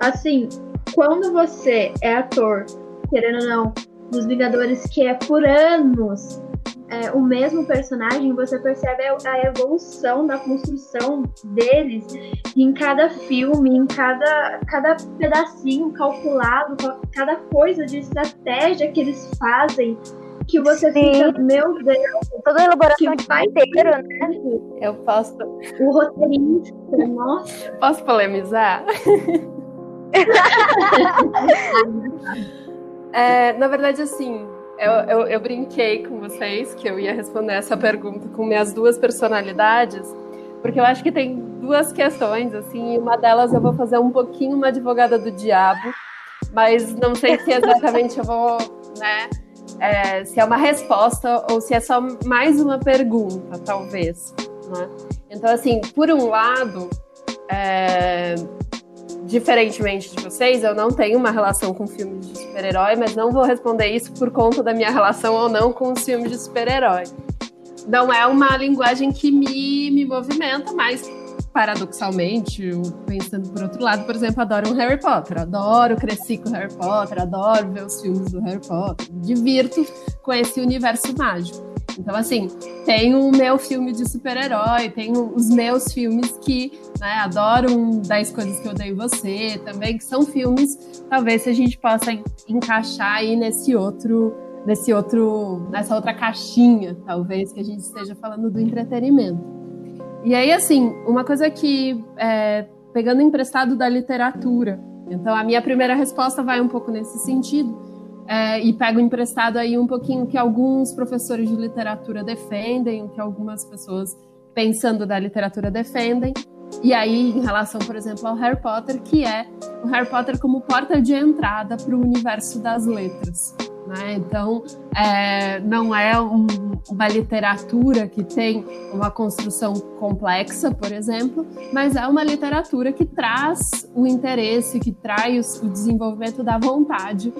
assim, quando você é ator, querendo ou não, dos Vingadores, que é por anos é, o mesmo personagem, você percebe a evolução da construção deles em cada filme, em cada, cada pedacinho calculado, cada coisa de estratégia que eles fazem. Que você Sim. fica, meu Deus, Toda a elaboração que de faz roteiro, né? Eu posso, o roteirista, nossa. posso polemizar? É, na verdade, assim, eu, eu, eu brinquei com vocês que eu ia responder essa pergunta com minhas duas personalidades, porque eu acho que tem duas questões, assim, e uma delas eu vou fazer um pouquinho uma advogada do diabo, mas não sei se exatamente eu vou, né, é, se é uma resposta ou se é só mais uma pergunta, talvez, né? Então, assim, por um lado, é, diferentemente de vocês, eu não tenho uma relação com filmes de super-herói, mas não vou responder isso por conta da minha relação ou não com os filmes de super-herói. Não é uma linguagem que me, me movimenta, mas paradoxalmente, pensando por outro lado, por exemplo, adoro um Harry Potter, adoro cresci com Harry Potter, adoro ver os filmes do Harry Potter, divirto com esse universo mágico. Então, assim, tenho o meu filme de super-herói, tenho os meus filmes que né, adoro um 10 coisas que eu odeio você, também, que são filmes, talvez se a gente possa en- encaixar aí nesse outro, nesse outro, nessa outra caixinha, talvez, que a gente esteja falando do entretenimento. E aí, assim, uma coisa que, é, pegando emprestado da literatura, então a minha primeira resposta vai um pouco nesse sentido, é, e pego emprestado aí um pouquinho que alguns professores de literatura defendem, o que algumas pessoas pensando da literatura defendem. E aí, em relação, por exemplo, ao Harry Potter, que é o Harry Potter como porta de entrada para o universo das letras. Né? Então, é, não é um, uma literatura que tem uma construção complexa, por exemplo, mas é uma literatura que traz o interesse, que traz o desenvolvimento da vontade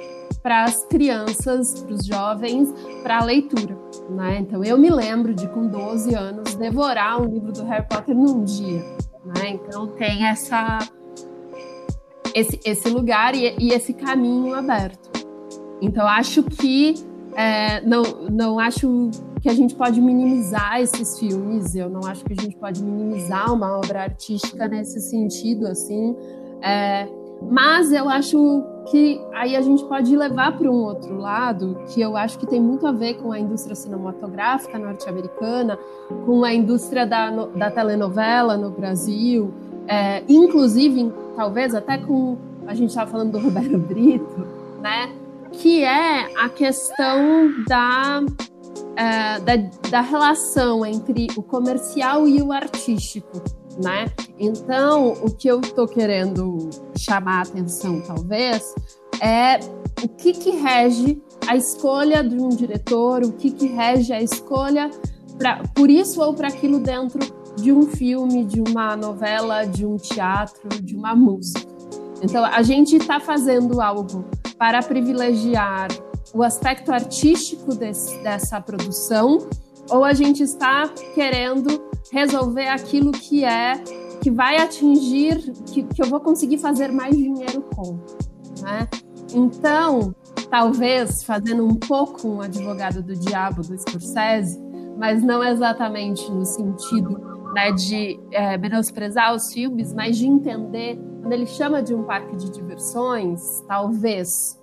para as crianças, para os jovens, para a leitura. Né? Então, eu me lembro de, com 12 anos, devorar um livro do Harry Potter num dia. Né? Então, tem essa, esse, esse lugar e, e esse caminho aberto. Então, acho que é, não, não acho que a gente pode minimizar esses filmes, eu não acho que a gente pode minimizar uma obra artística nesse sentido, assim. É, mas eu acho que aí a gente pode levar para um outro lado, que eu acho que tem muito a ver com a indústria cinematográfica norte-americana, com a indústria da, da telenovela no Brasil, é, inclusive, talvez até com. A gente estava falando do Roberto Brito, né? Que é a questão da, é, da, da relação entre o comercial e o artístico, né? Então, o que eu estou querendo chamar a atenção, talvez, é o que, que rege a escolha de um diretor, o que, que rege a escolha pra, por isso ou para aquilo dentro de um filme, de uma novela, de um teatro, de uma música. Então, a gente está fazendo algo para privilegiar o aspecto artístico desse, dessa produção, ou a gente está querendo resolver aquilo que é que vai atingir, que, que eu vou conseguir fazer mais dinheiro com, né? Então, talvez fazendo um pouco um advogado do diabo do Scorsese, mas não exatamente no sentido né, de é, menosprezar os filmes, mas de entender quando ele chama de um parque de diversões, talvez,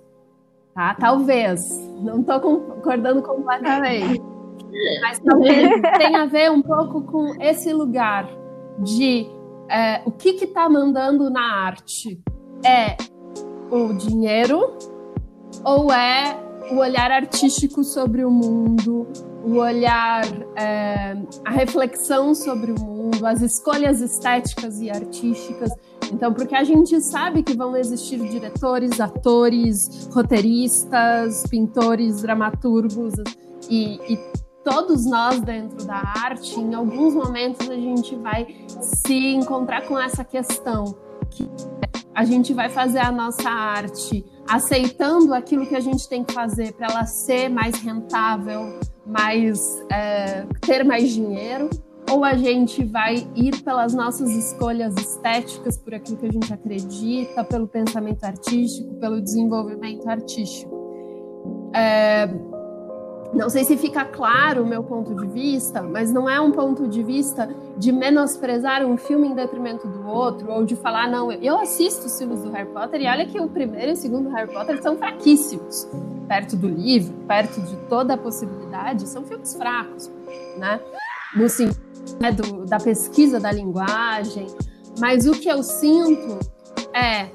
tá? Talvez, não estou concordando completamente, mas talvez tenha a ver um pouco com esse lugar de é, o que está mandando na arte? É o dinheiro ou é o olhar artístico sobre o mundo, o olhar, é, a reflexão sobre o mundo, as escolhas estéticas e artísticas. Então, porque a gente sabe que vão existir diretores, atores, roteiristas, pintores, dramaturgos e, e todos nós dentro da arte, em alguns momentos a gente vai se encontrar com essa questão que a gente vai fazer a nossa arte aceitando aquilo que a gente tem que fazer para ela ser mais rentável, mais é, ter mais dinheiro, ou a gente vai ir pelas nossas escolhas estéticas, por aquilo que a gente acredita, pelo pensamento artístico, pelo desenvolvimento artístico. É, não sei se fica claro o meu ponto de vista, mas não é um ponto de vista de menosprezar um filme em detrimento do outro, ou de falar, não, eu assisto os filmes do Harry Potter e olha que o primeiro e o segundo Harry Potter são fraquíssimos. perto do livro, perto de toda a possibilidade, são filmes fracos, né? No sentido né, do, da pesquisa da linguagem. Mas o que eu sinto é,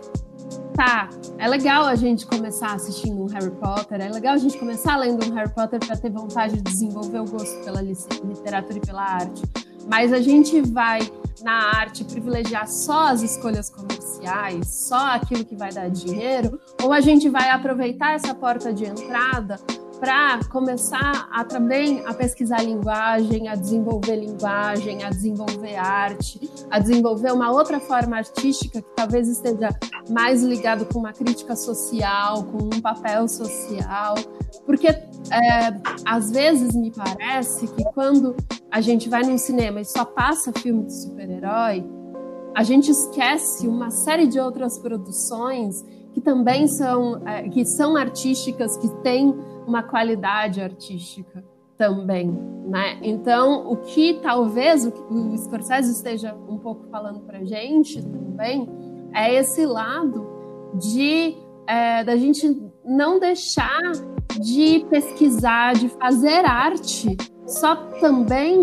tá, é legal a gente começar assistindo um Harry Potter, é legal a gente começar lendo um Harry Potter para ter vontade de desenvolver o gosto pela literatura e pela arte. Mas a gente vai na arte privilegiar só as escolhas comerciais, só aquilo que vai dar dinheiro, ou a gente vai aproveitar essa porta de entrada para começar a também a pesquisar linguagem, a desenvolver linguagem, a desenvolver arte, a desenvolver uma outra forma artística que talvez esteja mais ligado com uma crítica social, com um papel social, porque é, às vezes me parece que quando a gente vai num cinema e só passa filme de super-herói, a gente esquece uma série de outras produções que também são, é, que são artísticas, que têm uma qualidade artística também, né? Então, o que talvez o, o Scorsese esteja um pouco falando para gente também é esse lado de é, da gente não deixar de pesquisar, de fazer arte, só também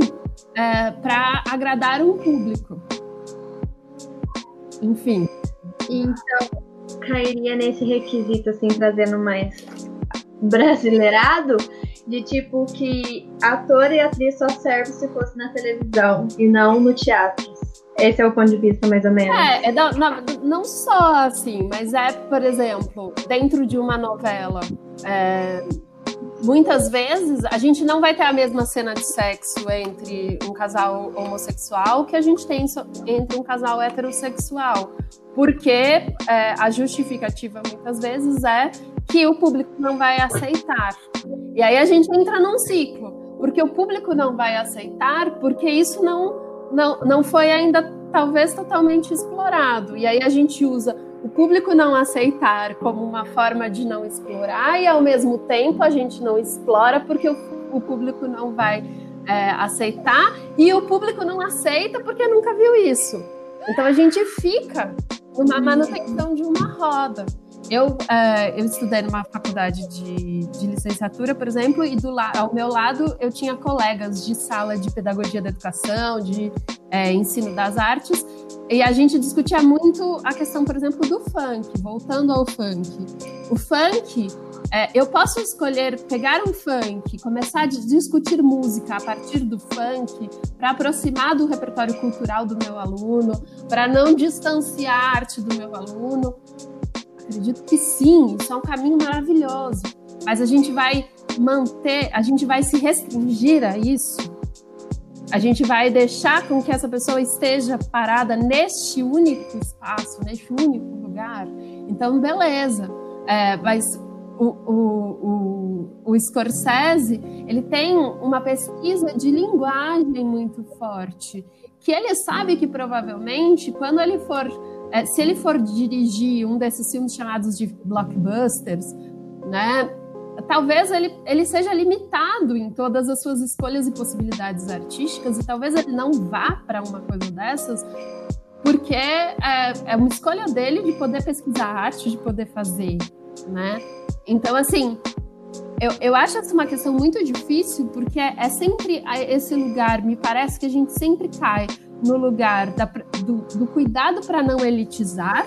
é, para agradar um público. Enfim. Então, cairia nesse requisito, assim, trazendo mais brasileirado, de tipo que ator e atriz só serve se fosse na televisão e não no teatro. Esse é o ponto de vista, mais ou menos. É, é não, não, não, só assim, mas é, por exemplo, dentro de uma novela. É, muitas vezes a gente não vai ter a mesma cena de sexo entre um casal homossexual que a gente tem entre um casal heterossexual. Porque é, a justificativa muitas vezes é que o público não vai aceitar. E aí a gente entra num ciclo, porque o público não vai aceitar, porque isso não, não, não foi ainda talvez totalmente explorado. E aí a gente usa o público não aceitar como uma forma de não explorar, e ao mesmo tempo a gente não explora porque o, o público não vai é, aceitar, e o público não aceita porque nunca viu isso. Então a gente fica numa manutenção de uma roda. Eu, uh, eu estudei numa faculdade de, de licenciatura, por exemplo, e do ao meu lado eu tinha colegas de sala de pedagogia da educação, de é, ensino das artes, e a gente discutia muito a questão, por exemplo, do funk, voltando ao funk. O funk, é, eu posso escolher pegar um funk, começar a discutir música a partir do funk, para aproximar do repertório cultural do meu aluno, para não distanciar a arte do meu aluno. Acredito que sim, isso é um caminho maravilhoso. Mas a gente vai manter, a gente vai se restringir a isso. A gente vai deixar com que essa pessoa esteja parada neste único espaço, neste único lugar. Então, beleza. É, mas o, o, o, o Scorsese ele tem uma pesquisa de linguagem muito forte, que ele sabe que provavelmente quando ele for é, se ele for dirigir um desses filmes chamados de blockbusters, né, talvez ele, ele seja limitado em todas as suas escolhas e possibilidades artísticas, e talvez ele não vá para uma coisa dessas, porque é, é uma escolha dele de poder pesquisar arte, de poder fazer, né? Então, assim, eu, eu acho essa uma questão muito difícil, porque é, é sempre esse lugar, me parece que a gente sempre cai no lugar da, do, do cuidado para não elitizar,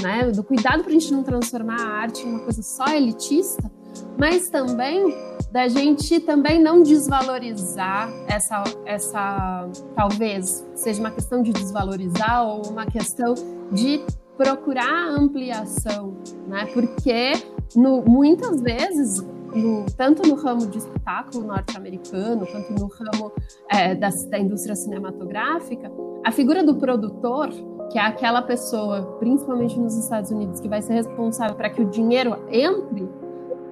né? do cuidado para a gente não transformar a arte em uma coisa só elitista, mas também da gente também não desvalorizar essa, essa talvez seja uma questão de desvalorizar ou uma questão de procurar ampliação, né? Porque no, muitas vezes no, tanto no ramo de espetáculo norte-americano, quanto no ramo é, da, da indústria cinematográfica, a figura do produtor, que é aquela pessoa, principalmente nos Estados Unidos, que vai ser responsável para que o dinheiro entre,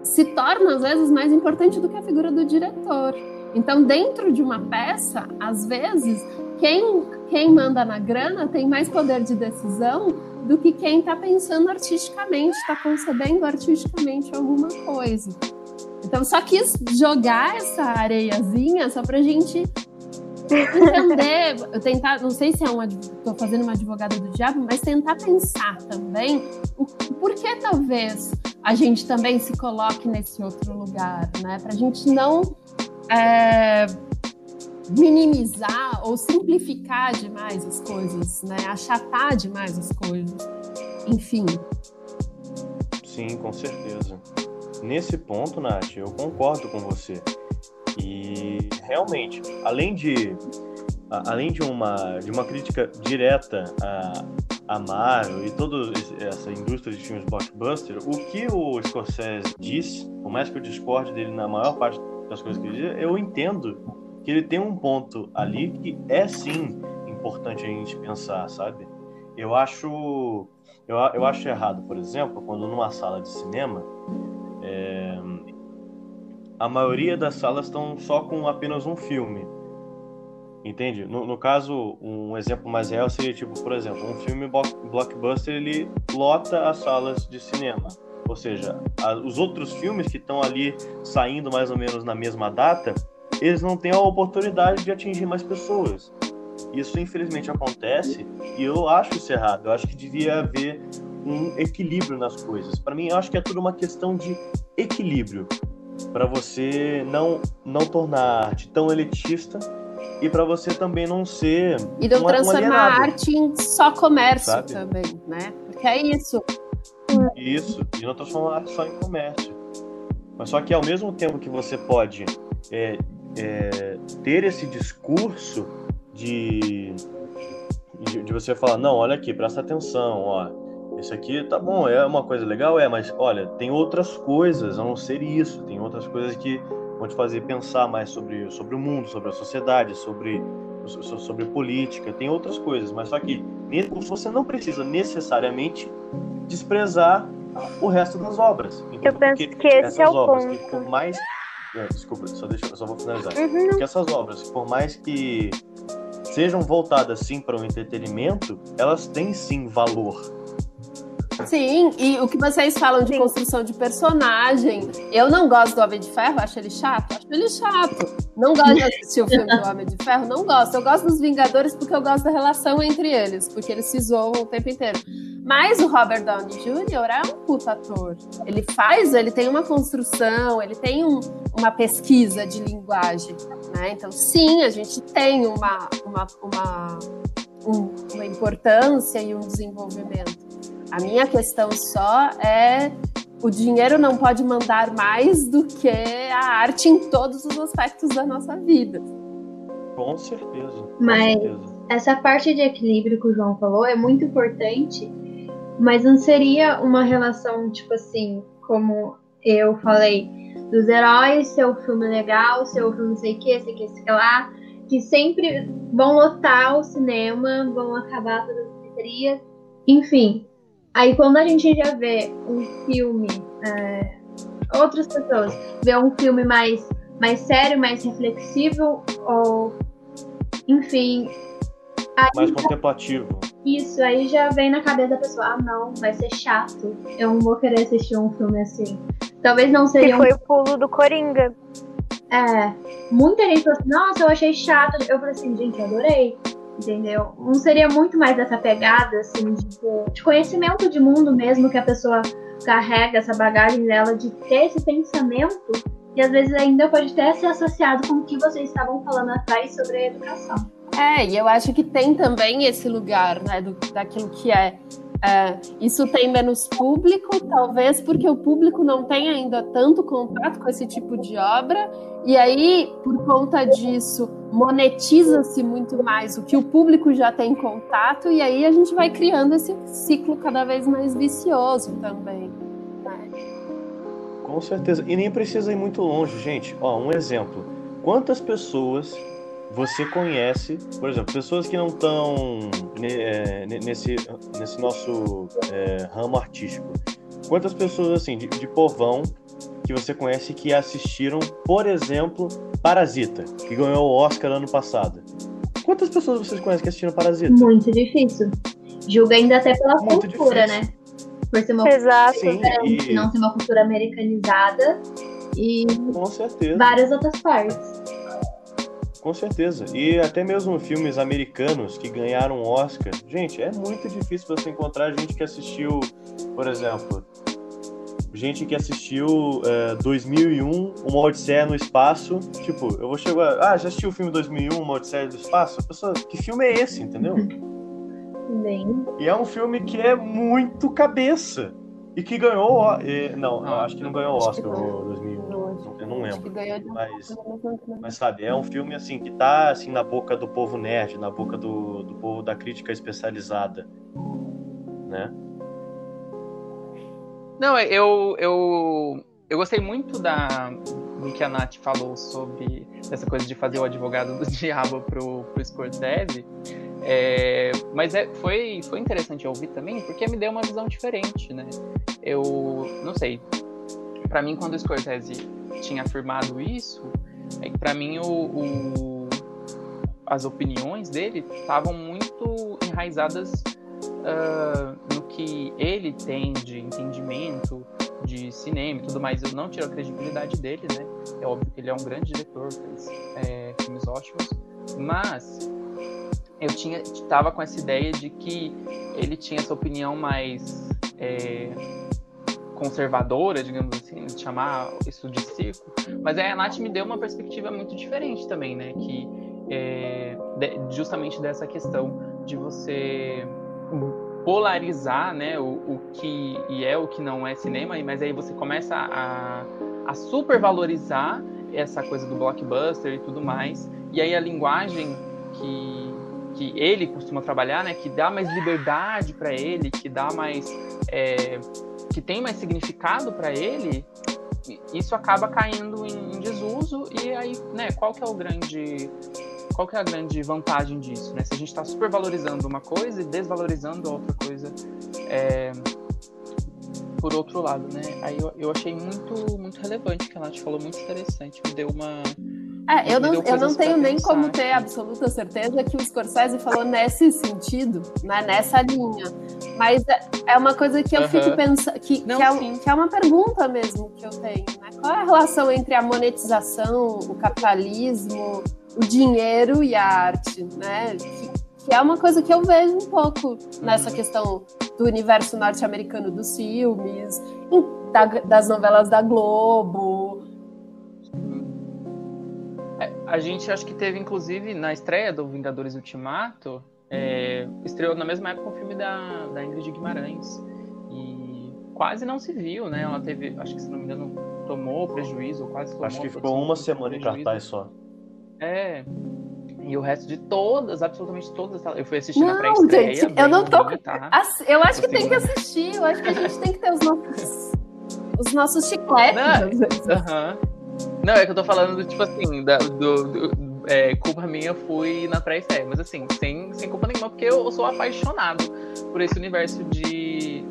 se torna às vezes mais importante do que a figura do diretor. Então, dentro de uma peça, às vezes, quem, quem manda na grana tem mais poder de decisão do que quem está pensando artisticamente, está concebendo artisticamente alguma coisa. Então, só quis jogar essa areiazinha só pra gente entender, eu tentar, não sei se é uma, tô fazendo uma advogada do diabo, mas tentar pensar também o porquê talvez a gente também se coloque nesse outro lugar, né? Para a gente não é, minimizar ou simplificar demais as coisas, né? Achatar demais as coisas. Enfim. Sim, com certeza. Nesse ponto, Nath, eu concordo com você. E realmente, além de além de uma de uma crítica direta a, a Marvel e toda essa indústria de filmes blockbuster, o que o Scorsese diz, por mais que eu discorde dele na maior parte das coisas que ele diz, eu entendo que ele tem um ponto ali que é sim importante a gente pensar, sabe? Eu acho eu, eu acho errado, por exemplo, quando numa sala de cinema é, a maioria das salas estão só com apenas um filme. Entende? No, no, caso, um exemplo mais real seria tipo, por exemplo, um filme blockbuster ele lota as salas de cinema. Ou seja, a, os outros filmes que estão ali saindo mais ou menos na mesma data, eles não têm a oportunidade de atingir mais pessoas. Isso infelizmente acontece e eu acho isso errado. Eu acho que devia haver um equilíbrio nas coisas. Para mim, eu acho que é tudo uma questão de equilíbrio para você não não tornar a arte tão elitista e para você também não ser e não uma, transformar a arte em só comércio sabe? também, né? Porque é isso. Isso, e não transformar a arte só em comércio. Mas só que ao mesmo tempo que você pode é, é, ter esse discurso de, de, de você falar, não, olha aqui, presta atenção, ó, esse aqui tá bom, é uma coisa legal, é, mas olha, tem outras coisas a não ser isso, tem outras coisas que vão te fazer pensar mais sobre, sobre o mundo, sobre a sociedade, sobre, sobre política, tem outras coisas, mas só que você não precisa necessariamente desprezar o resto das obras. Eu penso que esse é o obras, ponto. Que por mais é, desculpa, só deixa, só vou finalizar. Uhum. Porque essas obras, por mais que sejam voltadas sim para o entretenimento, elas têm sim valor. Sim, e o que vocês falam de Sim. construção de personagem, eu não gosto do Homem de Ferro, acho ele chato, acho ele chato. Não gosto de assistir o filme do Homem de Ferro, não gosto. Eu gosto dos Vingadores porque eu gosto da relação entre eles, porque eles se zoam o tempo inteiro. Mas o Robert Downey Jr. é um puta ator. Ele faz, ele tem uma construção, ele tem um, uma pesquisa de linguagem. Né? Então, sim, a gente tem uma, uma, uma, um, uma importância e um desenvolvimento. A minha questão só é o dinheiro não pode mandar mais do que a arte em todos os aspectos da nossa vida. Com certeza. Com mas certeza. essa parte de equilíbrio que o João falou é muito importante, mas não seria uma relação, tipo assim, como eu falei, dos heróis, seu filme legal, seu filme não sei o que, sei o que, sei que lá, que sempre vão lotar o cinema, vão acabar todas as bilheterias, enfim, Aí quando a gente já vê um filme, é, outras pessoas vê um filme mais, mais sério, mais reflexivo, ou enfim. mais contemplativo. Isso, aí já vem na cabeça da pessoa, ah não, vai ser chato. Eu não vou querer assistir um filme assim. Talvez não seria. Que foi um... o pulo do Coringa. É. Muita gente falou assim, nossa, eu achei chato. Eu falei assim, gente, eu adorei entendeu? Não seria muito mais essa pegada, assim, de, de, conhecimento de mundo mesmo que a pessoa carrega, essa bagagem dela, de ter esse pensamento e às vezes ainda pode ter se associado com o que vocês estavam falando atrás sobre a educação. É, e eu acho que tem também esse lugar, né, do, daquilo que é é, isso tem menos público, talvez porque o público não tem ainda tanto contato com esse tipo de obra, e aí, por conta disso, monetiza-se muito mais o que o público já tem contato, e aí a gente vai criando esse ciclo cada vez mais vicioso também. Né? Com certeza. E nem precisa ir muito longe, gente. Ó, um exemplo. Quantas pessoas você conhece, por exemplo, pessoas que não estão é, nesse, nesse nosso é, ramo artístico. Quantas pessoas, assim, de, de povão que você conhece que assistiram, por exemplo, Parasita, que ganhou o Oscar ano passado? Quantas pessoas vocês conhecem que assistiram Parasita? Muito difícil. Julga ainda até pela Muito cultura, difícil. né? Por ser uma Exato. cultura, Sim, e... não ser uma cultura americanizada e Com certeza. várias outras partes. Com certeza. E até mesmo filmes americanos que ganharam Oscar. Gente, é muito difícil você encontrar gente que assistiu, por exemplo, gente que assistiu é, 2001, Uma Odisseia no Espaço. Tipo, eu vou chegar. Ah, já assistiu o filme 2001, Uma Odisseia no Espaço? A pessoa, que filme é esse, entendeu? Bem. E é um filme que é muito cabeça. E que ganhou. o- e- não, eu acho que não ganhou o Oscar não. o 2001. Não, acho- Eu não lembro. Mas, mas... mas sabe, é um filme assim que tá assim na boca do povo nerd, na boca do, do povo da crítica especializada. Né? Não, eu, eu, eu gostei muito da, do que a Nath falou sobre essa coisa de fazer o advogado do diabo pro, pro Scorsese. É, mas é, foi, foi interessante ouvir também, porque me deu uma visão diferente, né? Eu não sei. Pra mim, quando o Scorsese tinha afirmado isso, é pra mim o, o- as opiniões dele estavam muito enraizadas ah, no que ele tem de entendimento de cinema e tudo mais. Eu não tiro a credibilidade dele, né? É óbvio que ele é um grande diretor, fez é, filmes ótimos, mas eu tinha tava com essa ideia de que ele tinha essa opinião mais é, conservadora, digamos assim, de chamar isso de circo. Mas aí a Nath me deu uma perspectiva muito diferente também, né? Que é, de- justamente dessa questão de você polarizar, né, o, o que e é o que não é cinema, mas aí você começa a, a supervalorizar essa coisa do blockbuster e tudo mais, e aí a linguagem que, que ele costuma trabalhar, né, que dá mais liberdade para ele, que dá mais é, que tem mais significado para ele, isso acaba caindo em, em desuso e aí, né, qual que é o grande qual que é a grande vantagem disso, né? Se a gente está supervalorizando uma coisa e desvalorizando outra coisa é, por outro lado, né? Aí eu, eu achei muito muito relevante que a Nath falou, muito interessante, me deu uma É, eu Me não, eu não tenho nem pensar como ter absoluta certeza que o Scorsese falou nesse sentido, né, nessa linha. Mas é- é uma coisa que eu fico pensando, que, Não, que, é, que é uma pergunta mesmo que eu tenho. Né? Qual é a relação entre a monetização, o capitalismo, o dinheiro e a arte? Né? Que, que é uma coisa que eu vejo um pouco nessa questão do universo norte-americano dos filmes, da- das novelas da Globo. A gente acho que teve, inclusive, na estreia do Vingadores Ultimato, é, estreou na mesma época o filme da, da Ingrid Guimarães. E quase não se viu, né? Ela teve, acho que se não me engano, tomou prejuízo, quase tomou. Acho que ficou uma semana em cartaz só. É. E o resto de todas, absolutamente todas, eu fui assistir na Não, pré-estreia. gente, eu não tô- ruim, tá? Eu acho que tem que assistir, eu acho que a gente tem que ter os nossos, os nossos chicletes. Não. às vezes. Não, é que eu tô falando do tipo assim, da, do, do- é, culpa minha, eu fui na pré-estreia, mas assim, sem, sem culpa nenhuma, porque eu sou apaixonado por esse universo de,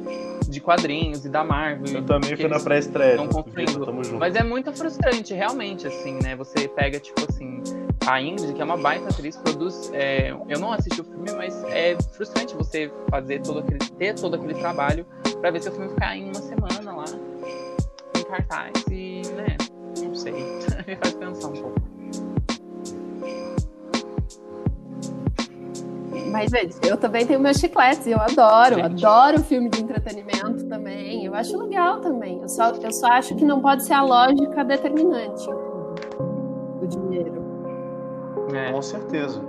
de quadrinhos e da Marvel. Eu também fui na pré-estreia. Vitor, construindo. Mas é muito frustrante, realmente, assim, né? Você pega, tipo assim, a Ingrid, que é uma baita atriz, produz. é, eu não assisti o filme, mas é frustrante você fazer todo aquele. ter todo aquele trabalho pra ver se o filme ficar em uma semana lá, em cartaz, e? Não sei. Me faz pensar um pouco. Mas, gente, eu também tenho meus chicletes, eu adoro, Gente. adoro filme de entretenimento também. Eu acho legal também. Eu só, eu só acho que não pode ser a lógica determinante. O dinheiro. É. Com certeza.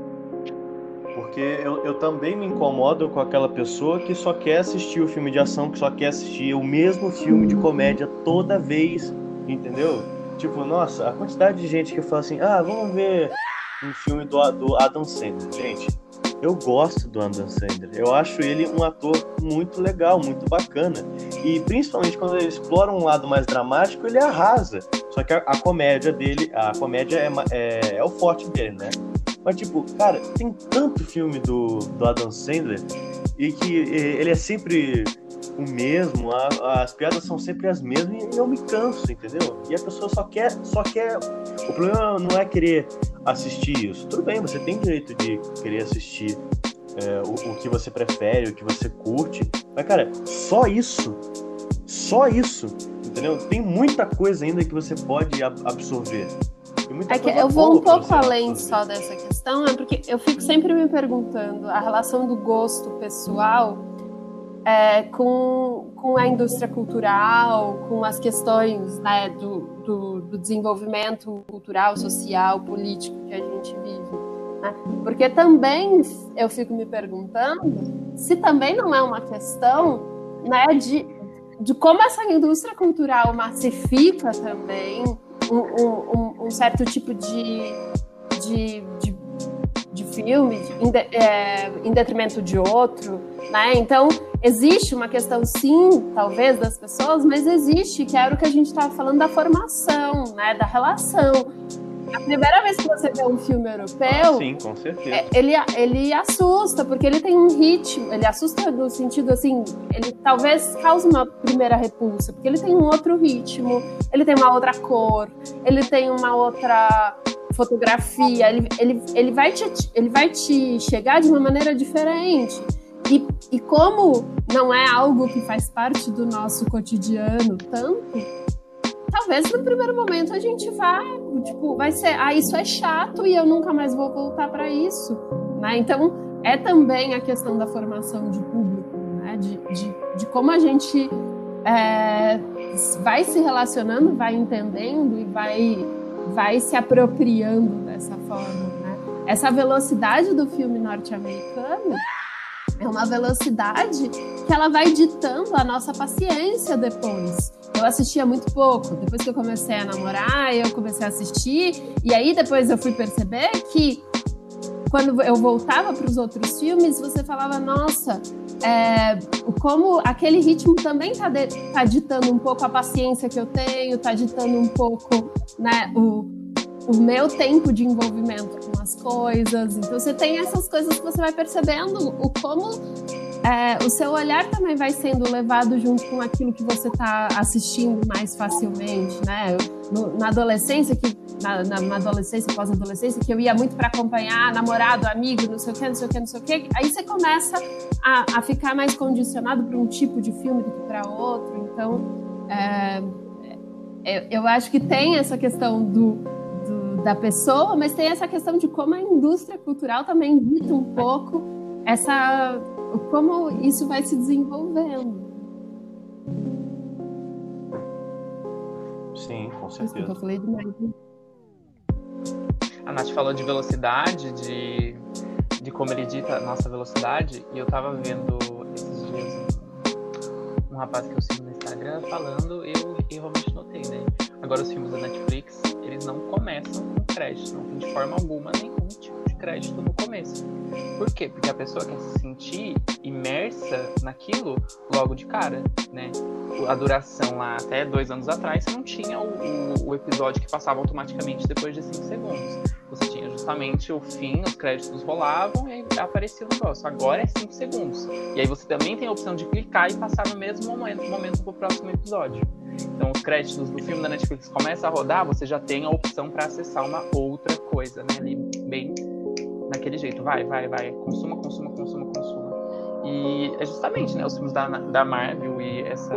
Porque eu, eu também me incomodo com aquela pessoa que só quer assistir o filme de ação, que só quer assistir o mesmo filme de comédia toda vez, entendeu? Tipo, nossa, a quantidade de gente que fala assim, ah, vamos ver um filme do, do Adam Sandler. Gente, eu gosto do Adam Sandler. Eu acho ele um ator muito legal, muito bacana. E principalmente quando ele explora um lado mais dramático, ele arrasa. Só que a, a comédia dele, a comédia é, é, é o forte dele, né? Mas, tipo, cara, tem tanto filme do, do Adam Sandler e que ele é sempre o mesmo, a- as piadas são sempre as mesmas e eu me canso, entendeu? E a pessoa só quer, só quer. O problema não é querer assistir isso. Tudo bem, você tem direito de querer assistir eh, o, o que você prefere, o que você curte. Mas, cara, só isso, só isso, entendeu? Tem muita coisa ainda que você pode ab- absorver. É eu vou um pouco além só dessa questão, é porque eu fico sempre me perguntando a relação do gosto pessoal é, com, com a indústria cultural, com as questões né, do, do, do, desenvolvimento cultural, social, político que a gente vive. Né? Porque também eu fico me perguntando se também não é uma questão né, de, de como essa indústria cultural massifica também um, um, um certo tipo de, de, de, de filme em, de, é, em detrimento de outro. Né? Então, existe uma questão, sim, talvez, das pessoas, mas existe, que era o que a gente estava falando da formação, né? da relação. A primeira vez que você vê um filme europeu, ah, sim, com certeza. É, ele, ele assusta, porque ele tem um ritmo, ele assusta no sentido assim, ele talvez cause uma primeira repulsa, porque ele tem um outro ritmo, ele tem uma outra cor, ele tem uma outra fotografia, ele, ele, ele, vai, te, ele vai te chegar de uma maneira diferente. E, e como não é algo que faz parte do nosso cotidiano tanto, talvez no primeiro momento a gente vá, tipo, vai ser, ah, isso é chato e eu nunca mais vou voltar para isso, né? Então, é também a questão da formação de público, né? De, de, de como a gente é, vai se relacionando, vai entendendo e vai, vai se apropriando dessa forma, né? Essa velocidade do filme norte-americano é uma velocidade que ela vai ditando a nossa paciência depois. Eu assistia muito pouco. Depois que eu comecei a namorar, eu comecei a assistir. E aí depois eu fui perceber que quando eu voltava para os outros filmes, você falava, nossa, é, como aquele ritmo também está tá ditando um pouco a paciência que eu tenho, está ditando um pouco né, o, o meu tempo de envolvimento com as coisas. Então você tem essas coisas que você vai percebendo o como é, o seu olhar também vai sendo levado junto com aquilo que você está assistindo mais facilmente, né? No, na adolescência, que na, na adolescência, pós-adolescência, que eu ia muito para acompanhar namorado, amigo, não sei o que, não sei o que, não sei o que. Aí você começa a, a ficar mais condicionado para um tipo de filme do que para outro. Então, é, é, eu acho que tem essa questão do da pessoa, mas tem essa questão de como a indústria cultural também dita um pouco essa como isso vai se desenvolvendo. Sim, com certeza. Eu falei demais. A Nath falou de velocidade, de, de como ele dita a nossa velocidade, e eu tava vendo esses dias um, rapaz que eu sigo no Instagram falando, e eu, eu realmente notei, né? Agora os filmes da Netflix, eles não começam com crédito, não tem de forma alguma nenhum tipo de crédito no começo. Por quê? Porque a pessoa quer se sentir imersa naquilo logo de cara, né? A duração lá, até dois anos atrás, você não tinha o, o, o episódio que passava automaticamente depois de cinco segundos. Você justamente o fim, os créditos rolavam e aí aparecia o negócio. Agora é cinco segundos. E aí você também tem a opção de clicar e passar no mesmo momento, momento para o próximo episódio. Então, os créditos do filme da Netflix começam a rodar, você já tem a opção para acessar uma outra coisa, né? Ali, bem naquele jeito. Vai, vai, vai. Consuma, consuma, consuma, consuma. E é justamente, né? Os filmes da, da Marvel e essa...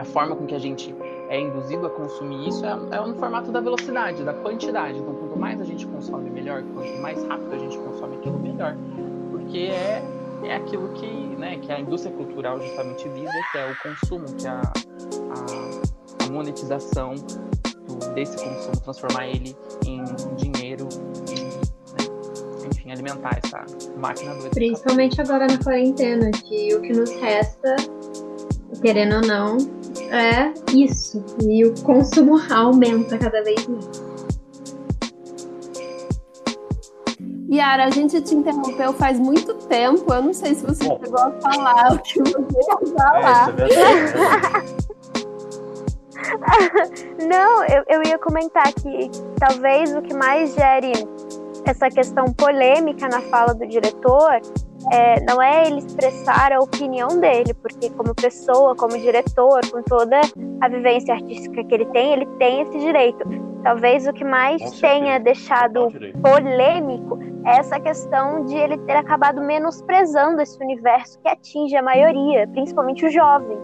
A forma com que a gente é induzido a consumir isso é, é no formato da velocidade, da quantidade. Então, quanto mais a gente consome, melhor. Quanto mais rápido a gente consome aquilo, melhor. Porque é é aquilo que, né, que a indústria cultural justamente visa, que é o consumo, que é a, a, monetização do, desse consumo, transformar ele em dinheiro e, né, enfim, alimentar essa máquina do Principalmente agora na quarentena, que o que nos resta, querendo ou não, é isso. E o consumo aumenta cada vez mais. Yara, a gente te interrompeu faz muito tempo. Eu não sei se você Bom. chegou a falar o que você ia falar. É, é não, eu, eu ia comentar que talvez o que mais gere essa questão polêmica na fala do diretor é, não é ele expressar a opinião dele, porque como pessoa, como diretor, com toda a vivência artística que ele tem, ele tem esse direito. Talvez o que mais tenha deixado polêmico é essa questão de ele ter acabado menosprezando esse universo que atinge a maioria, principalmente o jovem.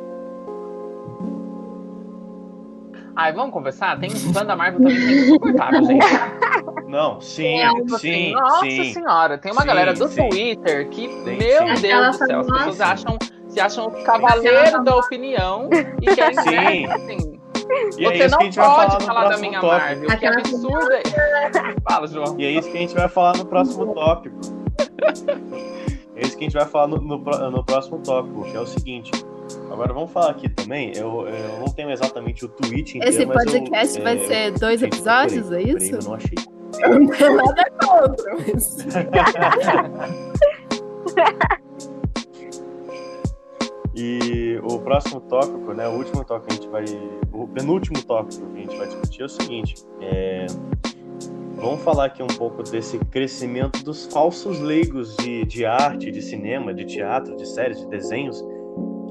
Ai, vamos conversar? Tem fã da Marvel também que é insuportável, gente. Não, sim, é, sim, Nossa sim, senhora, tem uma sim, galera do sim. Twitter que, Sim, meu sim. Deus do céu, as pessoas acham se acham cavaleiros da opinião e querem Sim. assim, E é Você isso que não a gente vai pode falar no falar da próximo minha tópico. Marvel. Que Aquela- absurdo é. Fala, João. E é isso que a gente vai falar no próximo tópico. É isso que a gente vai falar no, no, no próximo tópico, que é o seguinte. Agora vamos falar aqui também. Eu, eu não tenho exatamente o tweet inteiro, Esse mas eu, podcast é, vai ser dois gente, episódios, é isso? Eu não achei. Eu não tenho nada contra. mas- E o próximo tópico, né, o último tópico que a gente vai, o penúltimo tópico que a gente vai discutir é o seguinte: é, vamos falar aqui um pouco desse crescimento dos falsos leigos de, de arte, de cinema, de teatro, de séries, de desenhos,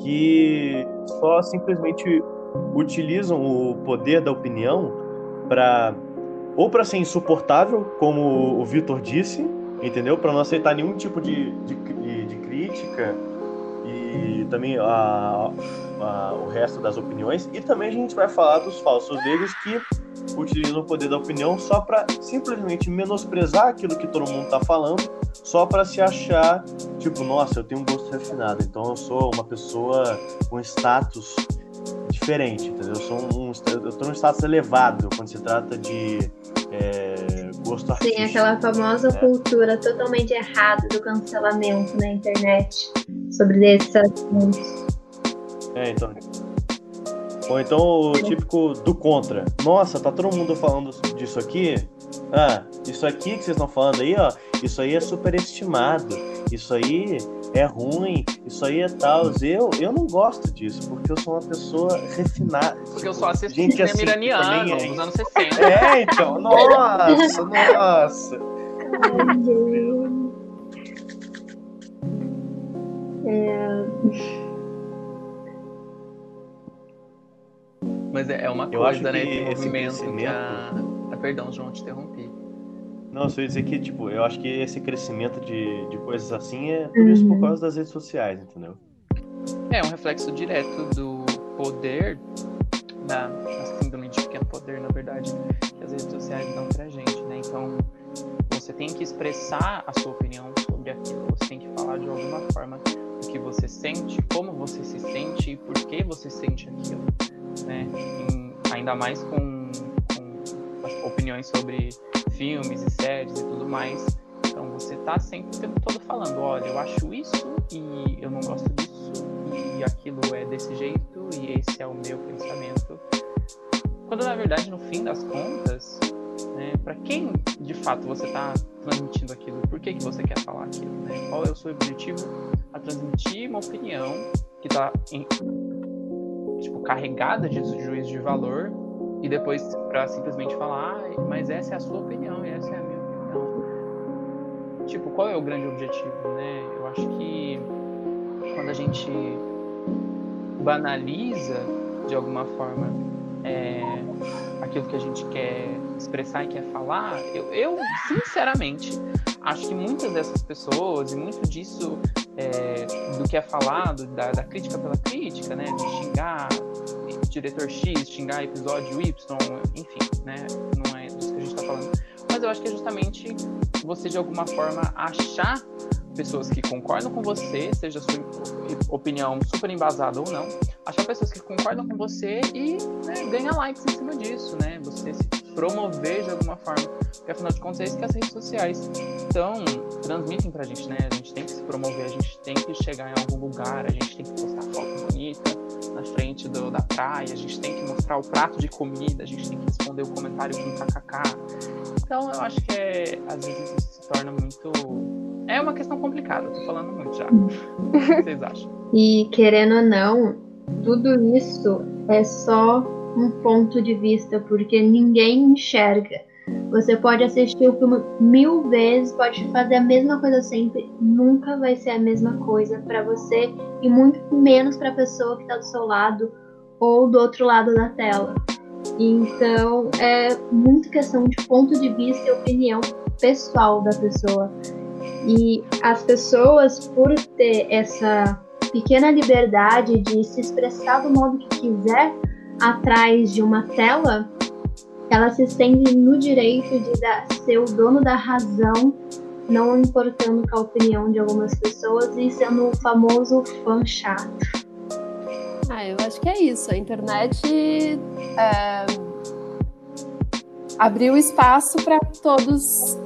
que só simplesmente utilizam o poder da opinião para ou para ser insuportável, como o Vitor disse, entendeu? Para não aceitar nenhum tipo de, de, de- crítica e também a, a- o resto das opiniões. E também a gente vai falar dos falsos leigos que utilizam o poder da opinião só para simplesmente menosprezar aquilo que todo mundo tá falando, só para se achar tipo, nossa, eu tenho um gosto refinado, então eu sou uma pessoa com status diferente, entendeu? Eu sou um, eu tô num status elevado quando se trata de é, gosto artístico. Sim, aquela famosa É. cultura totalmente errada do cancelamento na internet sobre esses assuntos. É, então. Ou então o típico do contra. Nossa, tá todo mundo falando disso aqui? Ah, isso aqui que vocês estão falando aí, ó, isso aí é superestimado. Isso aí é ruim, isso aí é tal. Eu, eu não gosto disso, porque eu sou uma pessoa refinada. Porque eu só assisto Gente cinema assim, iraniano é. dos anos 60. É, então, nossa, nossa. Mas é é uma Eu acho coisa, né? que Esse movimento que a... ah, Perdão, João, te interrompi. Não, só ia dizer que, tipo, eu acho que esse crescimento de, de coisas assim é tudo isso por Uhum. causa das redes sociais, entendeu? É um reflexo direto do poder, da, síndrome de pequeno poder, na verdade, que as redes sociais dão pra gente, né? Então, você tem que expressar a sua opinião sobre aquilo, você tem que falar de alguma forma o que você sente, como você se sente e por que você sente aquilo, né? Em- ainda mais com, com as opiniões sobre filmes e séries e tudo mais. Então você tá sempre o tempo todo falando, olha, eu acho isso e eu não gosto disso e aquilo é desse jeito e esse é o meu pensamento. Quando na verdade, no fim das contas, né, para quem de fato você tá transmitindo aquilo, por que, que você quer falar aquilo, né? Qual é o seu objetivo a transmitir uma opinião que tá em- tipo carregada de juízo de valor e depois para simplesmente falar, ah, mas essa é a sua opinião e essa é a minha opinião. Tipo, qual é o grande objetivo, né? Eu acho que quando a gente banaliza de alguma forma é, aquilo que a gente quer expressar e quer falar, eu, eu, sinceramente acho que muitas dessas pessoas e muito disso é, do que é falado, da, da crítica pela crítica, né, de xingar diretor X, xingar episódio Y, enfim, né, não é disso que a gente está falando, mas eu acho que é justamente você de alguma forma achar pessoas que concordam com você, seja a sua opinião super embasada ou não, achar pessoas que concordam com você e né, ganhar likes em cima disso, né? Você se promover de alguma forma, porque afinal de contas é isso que as redes sociais então transmitem pra gente, né? A gente tem que se promover, a gente tem que chegar em algum lugar, a gente tem que postar foto bonita na frente do, da praia, a gente tem que mostrar o prato de comida, a gente tem que responder o comentário com kkk. Então eu acho que é, às vezes isso se torna muito é uma questão complicada, tô falando muito já. o que vocês acham? E querendo ou não, tudo isso é só um ponto de vista, porque ninguém enxerga. Você pode assistir o filme mil vezes, pode fazer a mesma coisa sempre, nunca vai ser a mesma coisa para você e muito menos para a pessoa que está do seu lado ou do outro lado da tela. Então é muito questão de ponto de vista e opinião pessoal da pessoa. E as pessoas, por ter essa pequena liberdade de se expressar do modo que quiser atrás de uma tela, ela se estende no direito de dar, ser o dono da razão não importando com a opinião de algumas pessoas e sendo o famoso fã chato. Ah, eu acho que é isso. A internet é, abriu espaço para todos,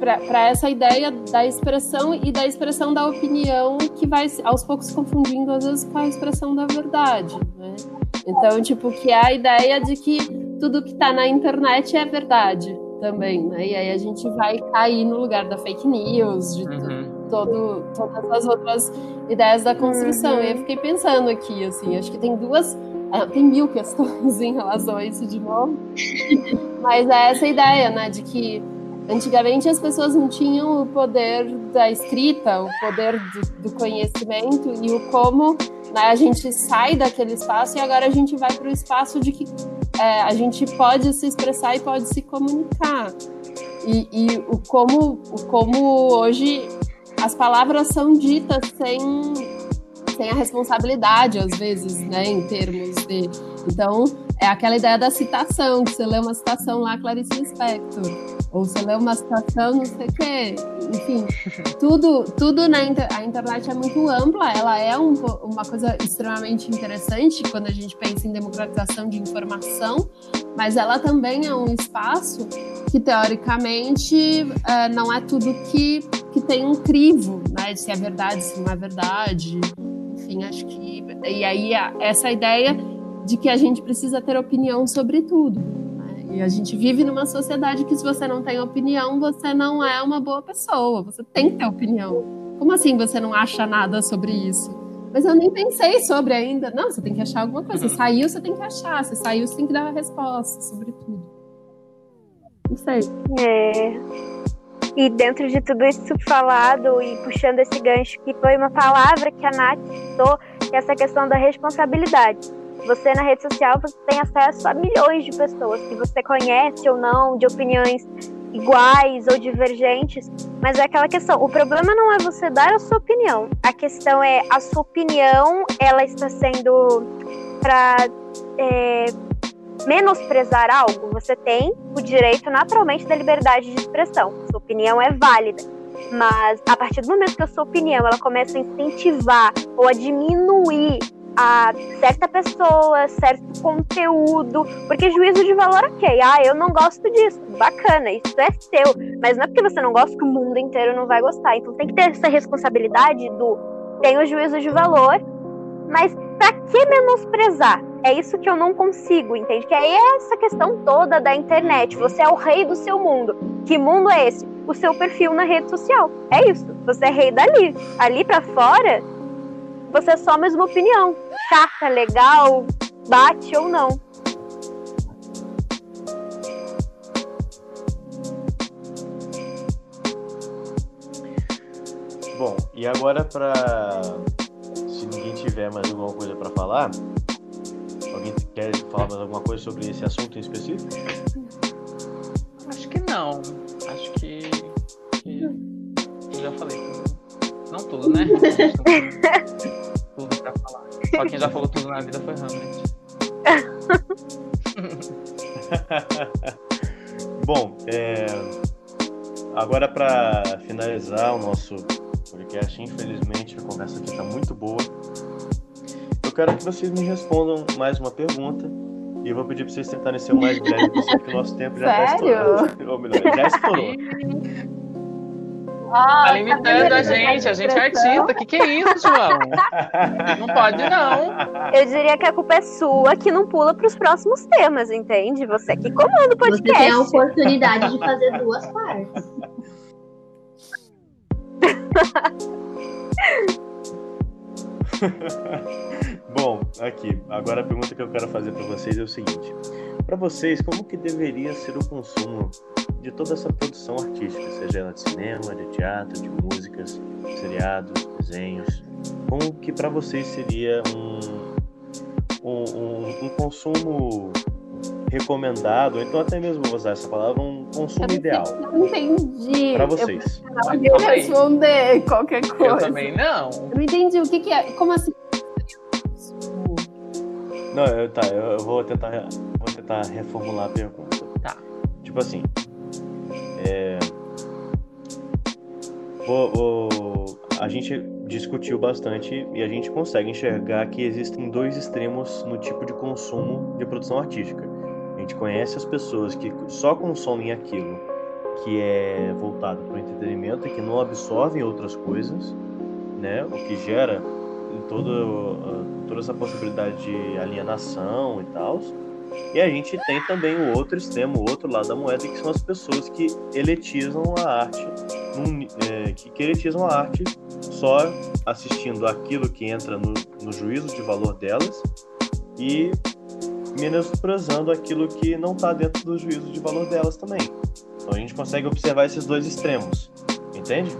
para essa ideia da expressão e da expressão da opinião que vai aos poucos confundindo às vezes com a expressão da verdade, né? Então, tipo, que é a ideia de que tudo que está na internet é verdade também, né? E aí a gente vai cair no lugar da fake news, de uhum. todo, todas as outras ideias da construção. Uhum. E eu fiquei pensando aqui, assim, acho que tem duas. É, tem mil questões em relação a isso de novo. Mas é essa ideia, né? De que antigamente as pessoas não tinham o poder da escrita, o poder do, do conhecimento e o como né, a gente sai daquele espaço e agora a gente vai para o espaço de que é, a gente pode se expressar e pode se comunicar. E, e, o, como, o como hoje as palavras são ditas sem, sem a responsabilidade, às vezes, né, em termos de. Então, é aquela ideia da citação, que você lê uma citação lá, Clarice Lispector ou você lê uma citação, não sei o quê. Enfim, tudo, tudo na inter... a internet é muito ampla, ela é um, uma coisa extremamente interessante quando a gente pensa em democratização de informação, mas ela também é um espaço que, teoricamente, é, não é tudo que, que tem um crivo, né, se é verdade, se não é verdade. Enfim, acho que. E aí, essa ideia de que a gente precisa ter opinião sobre tudo. E a gente vive numa sociedade que se você não tem opinião, você não é uma boa pessoa. Você tem que ter opinião. Como assim você não acha nada sobre isso? Mas eu nem pensei sobre ainda. Não, você tem que achar alguma coisa. Você uhum. saiu, você tem que achar. Você saiu, você tem que dar uma resposta sobre tudo. Não sei. É. E dentro de tudo isso falado e puxando esse gancho, que foi uma palavra que a Nath citou, que é essa questão da responsabilidade. Você na rede social você tem acesso a milhões de pessoas que você conhece ou não, de opiniões iguais ou divergentes, mas é aquela questão. O problema não é você dar a sua opinião. A questão é a sua opinião, ela está sendo para é, menosprezar algo. Você tem o direito naturalmente da liberdade de expressão. Sua opinião é válida. Mas a partir do momento que a sua opinião ela começa a incentivar ou a diminuir a certa pessoa, certo conteúdo, porque juízo de valor, ok, ah, eu não gosto disso, bacana, isso é seu, mas não é porque você não gosta que o mundo inteiro não vai gostar, então tem que ter essa responsabilidade do tem o juízo de valor, mas para que menosprezar? É isso que eu não consigo, entende? Que é essa questão toda da internet. Você é o rei do seu mundo. Que mundo é esse? O seu perfil na rede social. É isso. Você é rei dali. Ali para fora, você é só mais uma opinião. Chata, legal, bate ou não. Bom, e agora para se ninguém tiver mais alguma coisa para falar, alguém quer falar mais alguma coisa sobre esse assunto em específico? Acho que não. Acho que, que já falei não tudo, né? tudo pra falar. Só quem já falou tudo na vida foi Hamlet. Bom, é... agora para finalizar o nosso podcast, infelizmente a conversa aqui está muito boa. Eu quero que vocês me respondam mais uma pergunta e eu vou pedir para vocês tentarem ser o mais breve possível, porque o nosso tempo já está estourado. Ou melhor, já estourou. Tá limitando a gente, a gente é artista. O que, que é isso, João? Não pode, não. Eu diria que a culpa é sua que não pula para os próximos temas, entende? Você que comanda o podcast. Você tem a oportunidade de fazer duas partes. Bom, aqui, agora a pergunta que eu quero fazer para vocês é o seguinte: para vocês, como que deveria ser o consumo de toda essa produção artística, seja ela de cinema, de teatro, de músicas, seriados, desenhos? Como que para vocês seria um, um, um, um consumo recomendado, ou então até mesmo vou usar essa palavra, um consumo eu ideal. Não entendi. Para vocês. Eu não responder qualquer coisa. Eu também não. Eu não entendi o que, que é. Como assim? Não, eu, tá, eu, eu vou tentar, vou tentar reformular a pergunta. Tá. Tipo assim, é... o, o, a gente discutiu bastante e a gente consegue enxergar que existem dois extremos no tipo de consumo de produção artística. A gente conhece as pessoas que só consomem aquilo que é voltado para o entretenimento e que não absorvem outras coisas, né? O que gera toda, toda essa possibilidade de alienação e tal. E a gente tem também o outro extremo, o outro lado da moeda, que são as pessoas que eletizam a arte, num, é, que, que eletizam a arte só assistindo aquilo que entra no, no juízo de valor delas e menosprezando aquilo que não está dentro do juízo de valor delas também. Então a gente consegue observar esses dois extremos, entende?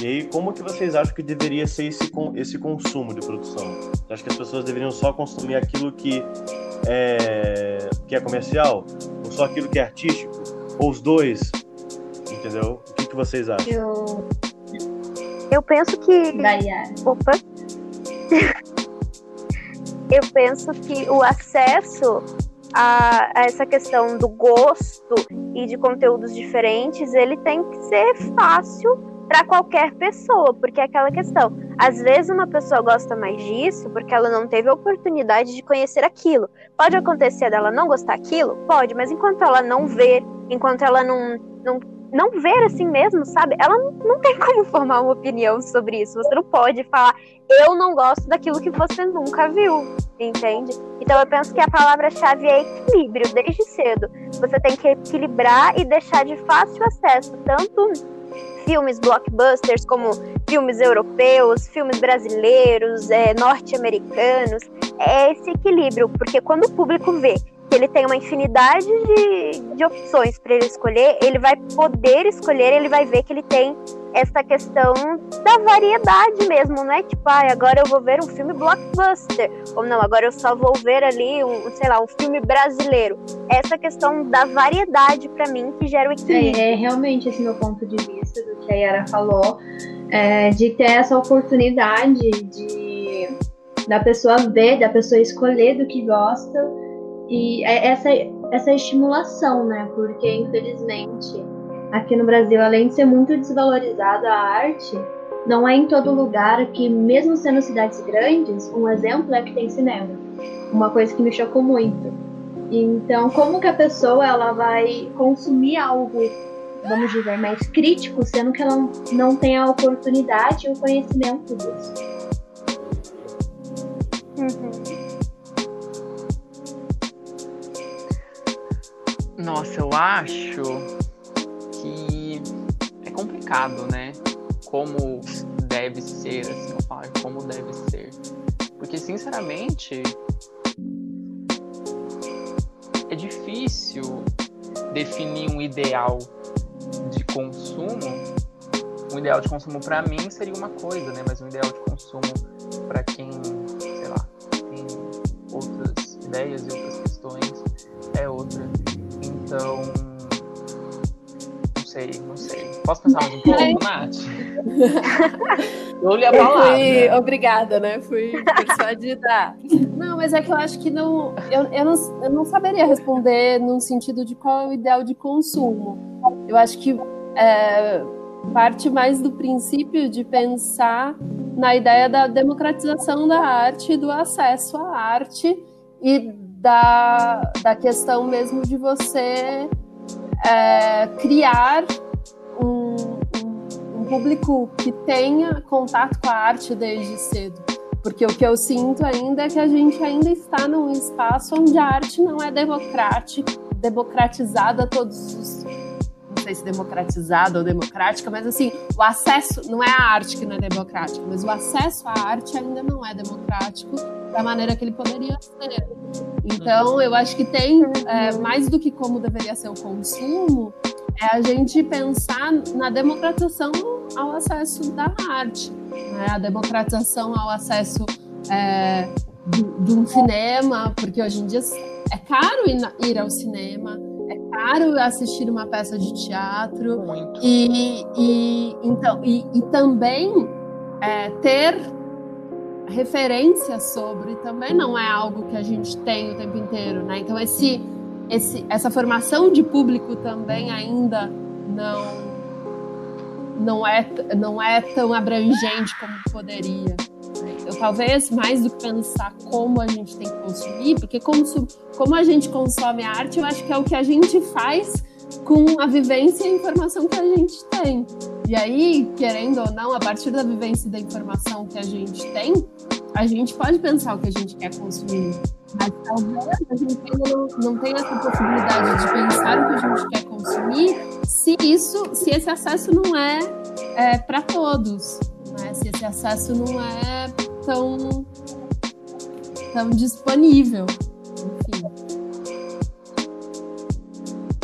E aí, como que vocês acham que deveria ser esse, esse consumo de produção? Você acha que as pessoas deveriam só consumir aquilo que é, que é comercial? Ou só aquilo que é artístico? Ou os dois? Entendeu? O que, que vocês acham? Eu, eu penso que. Opa! eu penso que o acesso a, a, essa questão do gosto e de conteúdos diferentes, ele tem que ser fácil para qualquer pessoa, porque é aquela questão. Às vezes uma pessoa gosta mais disso porque ela não teve a oportunidade de conhecer aquilo. Pode acontecer dela não gostar aquilo? Pode, mas enquanto ela não vê, enquanto ela não, não, não ver assim mesmo, sabe? Ela não, não tem como formar uma opinião sobre isso. Você não pode falar, eu não gosto daquilo que você nunca viu, entende? Então eu penso que a palavra-chave é equilíbrio, desde cedo. Você tem que equilibrar e deixar de fácil acesso, tanto filmes blockbusters como filmes europeus, filmes brasileiros, é, norte-americanos. É esse equilíbrio, porque quando o público vê que ele tem uma infinidade de, de opções para ele escolher, ele vai poder escolher, ele vai ver que ele tem essa questão da variedade mesmo, não é tipo, ah, agora eu vou ver um filme blockbuster, ou não, agora eu só vou ver ali um, sei lá, um filme brasileiro. Essa questão da variedade para mim que gera o equilíbrio. É, é, realmente esse meu ponto de vista do que a Yara falou, é, de ter essa oportunidade de da pessoa ver, da pessoa escolher do que gosta e é essa essa estimulação, né? Porque infelizmente aqui no Brasil, além de ser muito desvalorizada a arte, não é em todo lugar que, mesmo sendo cidades grandes, um exemplo é que tem cinema. Uma coisa que me chocou muito. Então, como que a pessoa ela vai consumir algo, vamos dizer, mais crítico, sendo que ela não, tem a oportunidade e o conhecimento disso? Uhum. Nossa, eu acho né? Como deve ser, assim, eu falo, como deve ser. Porque, sinceramente, é difícil definir um ideal de consumo. Um ideal de consumo para mim seria uma coisa, né? Mas um ideal de consumo para quem, sei lá, tem outras ideias e outras questões é outra. Então, sei, não sei. Posso pensar mais um pouco, Nath? Li a palavra. Fui obrigada, né? Fui persuadida. Não, mas é que eu acho que não eu, eu não. eu não saberia responder no sentido de qual é o ideal de consumo. Eu acho que é, parte mais do princípio de pensar na ideia da democratização da arte, do acesso à arte e da, da questão mesmo de você é, criar um, um, um público que tenha contato com a arte desde cedo. Porque o que eu sinto ainda é que a gente ainda está num espaço onde a arte não é democrática, democratizada a todos os. Não sei se democratizada ou democrática, mas assim, o acesso não é a arte que não é democrática, mas o acesso à arte ainda não é democrático da maneira que ele poderia ser. Então, eu acho que tem, é, mais do que como deveria ser o consumo, é a gente pensar na democratização ao acesso da arte, né? a democratização ao acesso é, de um cinema, porque hoje em dia é caro ir, ir ao cinema, é caro assistir uma peça de teatro e, e então e, e também é, ter referência sobre também não é algo que a gente tem o tempo inteiro, né? Então esse esse, essa formação de público também ainda não não é, não é tão abrangente como poderia. Eu talvez mais do que pensar como a gente tem que consumir, porque como, como a gente consome arte, eu acho que é o que a gente faz com a vivência e a informação que a gente tem. E aí, querendo ou não, a partir da vivência e da informação que a gente tem, a gente pode pensar o que a gente quer consumir. Mas talvez a gente ainda não, não tenha essa possibilidade de pensar o que a gente quer consumir se isso, se esse acesso não é, é para todos, né? se esse acesso não é tão, tão disponível. Enfim.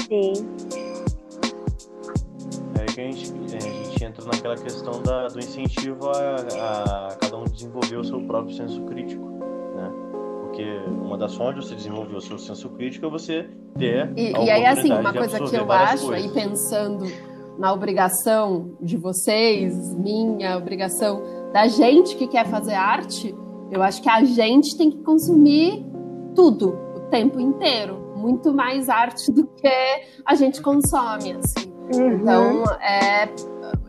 Sim. É que a gente, a gente entra naquela questão da, do incentivo a, a cada um desenvolver o seu próprio senso crítico, né? Porque uma das formas de você desenvolver o seu senso crítico é você ter. E, e aí, assim, uma coisa que eu acho, aí pensando na obrigação de vocês, minha obrigação da gente que quer fazer arte, eu acho que a gente tem que consumir tudo, o tempo inteiro. Muito mais arte do que a gente consome, assim. Uhum. Então, é,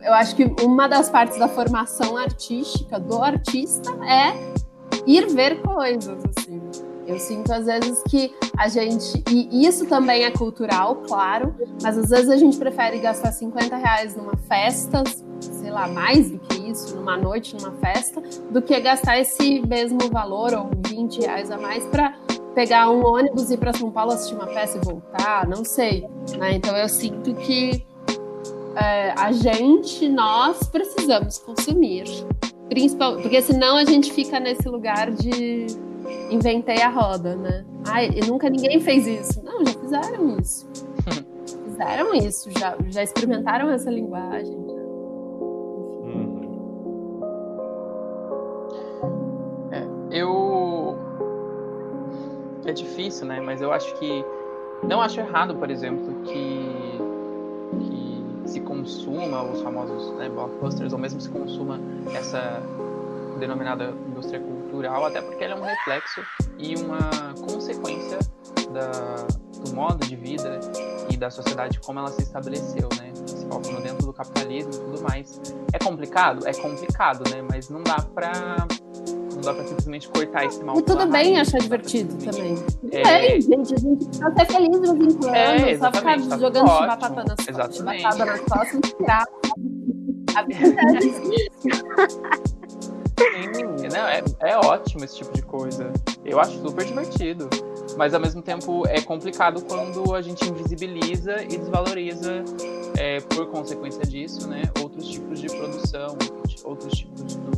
eu acho que uma das partes da formação artística do artista é ir ver coisas, assim. Eu sinto às vezes que a gente. E isso também é cultural, claro, mas às vezes a gente prefere gastar 50 reais numa festa, sei lá, mais do que isso, numa noite, numa festa, do que gastar esse mesmo valor, ou 20 reais a mais, para pegar um ônibus e ir para São Paulo assistir uma peça e voltar, não sei. Né? Então eu sinto que é, a gente, nós precisamos consumir. Principal, porque senão a gente fica nesse lugar de inventei a roda, né? Ai, e nunca ninguém fez isso. Não, já fizeram isso. fizeram isso, já, já experimentaram essa linguagem. Uhum. É, eu. É difícil, né? Mas eu acho que. Não acho errado, por exemplo, que, que se consuma os famosos né, blockbusters, ou mesmo se consuma essa denominada indústria cultural, até porque ela é um reflexo e uma consequência da, do modo de vida e da sociedade como ela se estabeleceu, né? Colocando dentro do capitalismo e tudo mais. É complicado? É complicado, né? Mas não dá pra não dá pra simplesmente cortar esse mal. E tudo bem raiz, achar divertido também. É, é, gente, a gente precisa ser feliz em quando, é, só ficar tá jogando batata nas costas, chibatada nas costas tirar. A verdade Sim, não, é, é ótimo esse tipo de coisa. Eu acho super divertido. Mas ao mesmo tempo é complicado quando a gente invisibiliza e desvaloriza, é, por consequência disso, né, outros tipos de produção, outros tipos do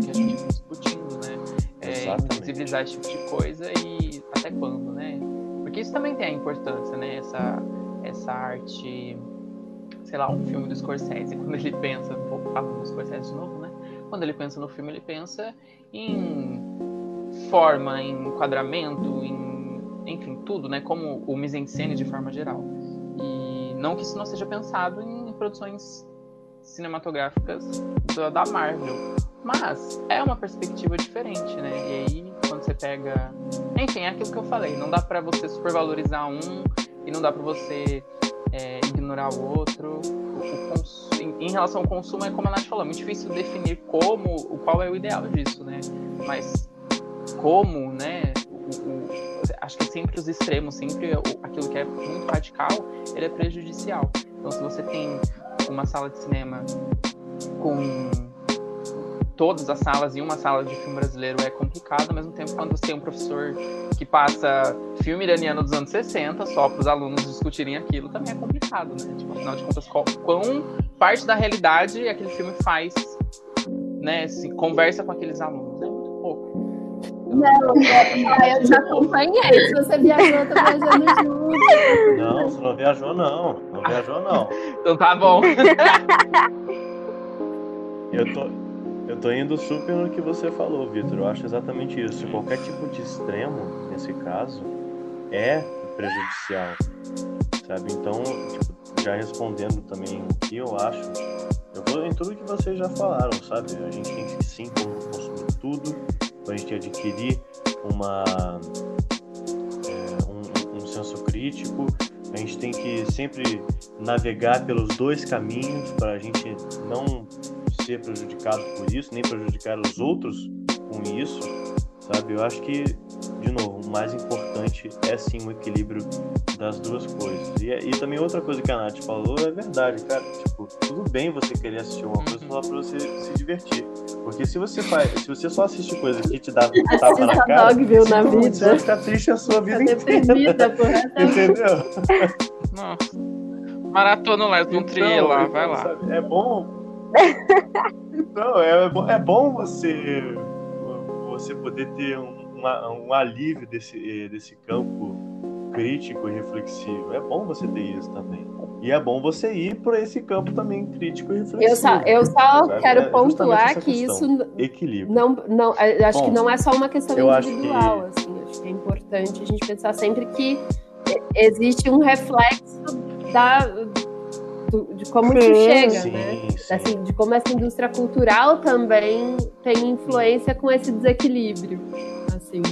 que a gente está discutindo, né? É, invisibilizar esse tipo de coisa e até quando, né? Porque isso também tem a importância, né? Essa, essa arte, sei lá, um filme do Scorsese, quando ele pensa, vou falar do Scorsese de novo, né? Quando ele pensa no filme, ele pensa em forma, em enquadramento, em enfim, tudo, né? Como o mise-en-scène de forma geral. E não que isso não seja pensado em produções cinematográficas da Marvel, mas é uma perspectiva diferente, né? E aí, quando você pega, enfim, é aquilo que eu falei, não dá para você supervalorizar um e não dá para você é, ignorar o outro. O, o em, relação ao consumo, é como a Nath falou, é muito difícil definir como, qual é o ideal disso, né? Mas como, né? Acho que sempre os extremos, sempre aquilo que é muito radical, ele é prejudicial. Então, se você tem uma sala de cinema com todas as salas em uma sala de filme brasileiro é complicado, ao mesmo tempo quando você tem um professor que passa filme iraniano dos anos 60 só para os alunos discutirem aquilo, também é complicado, né? Tipo, afinal de contas, qual, quão parte da realidade aquele filme faz, né? Se conversa com aqueles alunos, é muito pouco. Não, é, eu já acompanhei. Se você viajou, eu tô viajando junto. Não, você não viajou, não. Não viajou, não. então tá bom. eu tô, eu tô indo super no que você falou, Vitor. Eu acho exatamente isso. Qualquer tipo de extremo, nesse caso, é prejudicial, sabe? Então, tipo, já respondendo também o que eu acho, eu vou em tudo que vocês já falaram, sabe? A gente tem que sim consumir tudo, a gente adquirir uma, é, um, um senso crítico, A gente tem que sempre navegar pelos dois caminhos para a gente não ser prejudicado por isso, nem prejudicar os outros com isso, sabe? Eu acho que, de novo, o mais importante é sim o equilíbrio das duas coisas. E, e também outra coisa que a Nath falou é verdade, cara. Tipo, tudo bem você querer assistir uma coisa só pra você se divertir. Porque se você faz, se você só assiste coisa que te dá tapa na cara, Dogville na vida. você vai ficar triste a sua vida Tá inteira. porra. Entendeu? Nossa. Maratona lá, um trilha lá, então, vai lá. sabe, é bom. Então, é, bom- é bom você você poder ter um, uma- um alívio desse, desse campo crítico e reflexivo. É bom você ter isso também. E é bom você ir por esse campo também crítico e reflexivo. Eu só, eu só Sabe? quero É pontuar que isso Equilíbrio. não, não, eu acho Bom, que não é só uma questão eu acho individual, assim, acho que é importante a gente pensar sempre que existe um reflexo da, do- de como Sim. chega, Sim, né? Sim. Assim, de como essa indústria cultural também tem influência com esse desequilíbrio. Assim,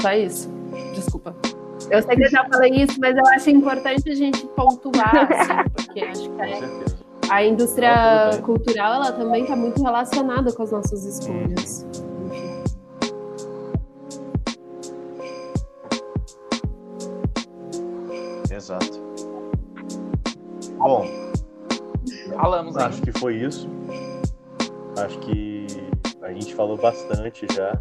só isso. Desculpa. Eu sei que eu já falei isso, mas eu acho importante a gente pontuar, assim, porque acho que é, a indústria Não, cultural ela também está muito relacionada com as nossas escolhas. Exato. Bom, Falamos, hein? Acho que foi isso. Acho que a gente falou bastante já.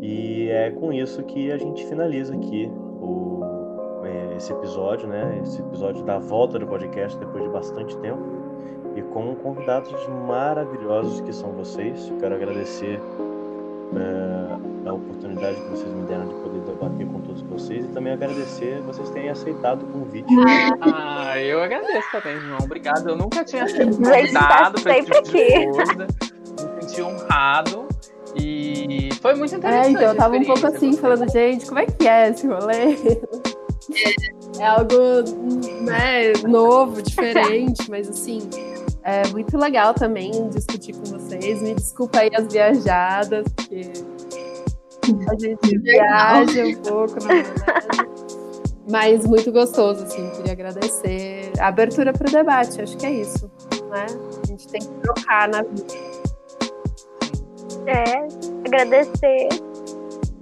E é com isso que a gente finaliza aqui o, é, esse episódio, né? Esse episódio da volta do podcast depois de bastante tempo. E com convidados maravilhosos que são vocês. Quero agradecer é, a oportunidade que vocês me deram de poder debater com todos vocês. E também agradecer vocês terem aceitado o convite. Ah, eu agradeço também, João. Obrigado. Eu nunca tinha sido tá convidado pra esse sempre tipo de aqui. coisa. Me senti honrado. E foi muito interessante. É, então eu tava um pouco assim, falando, gente, como é que é esse rolê? É algo né, novo, diferente, mas assim, é muito legal também discutir com vocês. Me desculpa aí as viajadas, porque a gente viaja um pouco, na verdade. Mas muito gostoso, assim, queria agradecer. A abertura para o debate, acho que é isso, né? A gente tem que trocar na vida. É, agradecer.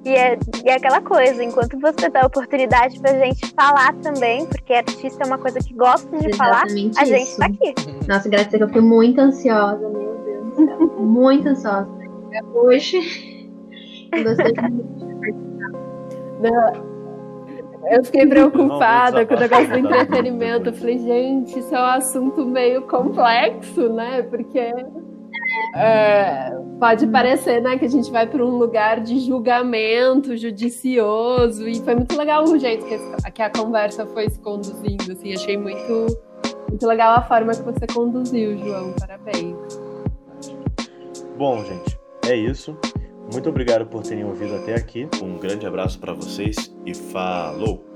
E é, e é aquela coisa, enquanto você dá oportunidade pra gente falar também, porque artista é uma coisa que gosta de falar, Exatamente a gente isso. tá aqui. Nossa, graças a Deus, eu fiquei muito ansiosa, meu Deus do céu. Muito ansiosa. Hoje. Eu gostei muito. Eu fiquei preocupada com o negócio do desabafo. entretenimento. Eu falei, gente, isso é um assunto meio complexo, né? Porque é, pode parecer né, que a gente vai para um lugar de julgamento judicioso. E foi muito legal o jeito que, que a conversa foi se conduzindo. Assim, achei muito, muito legal a forma que você conduziu, João. Parabéns. Bom, gente, é isso. Muito obrigado por terem ouvido até aqui. Um grande abraço para vocês e falou!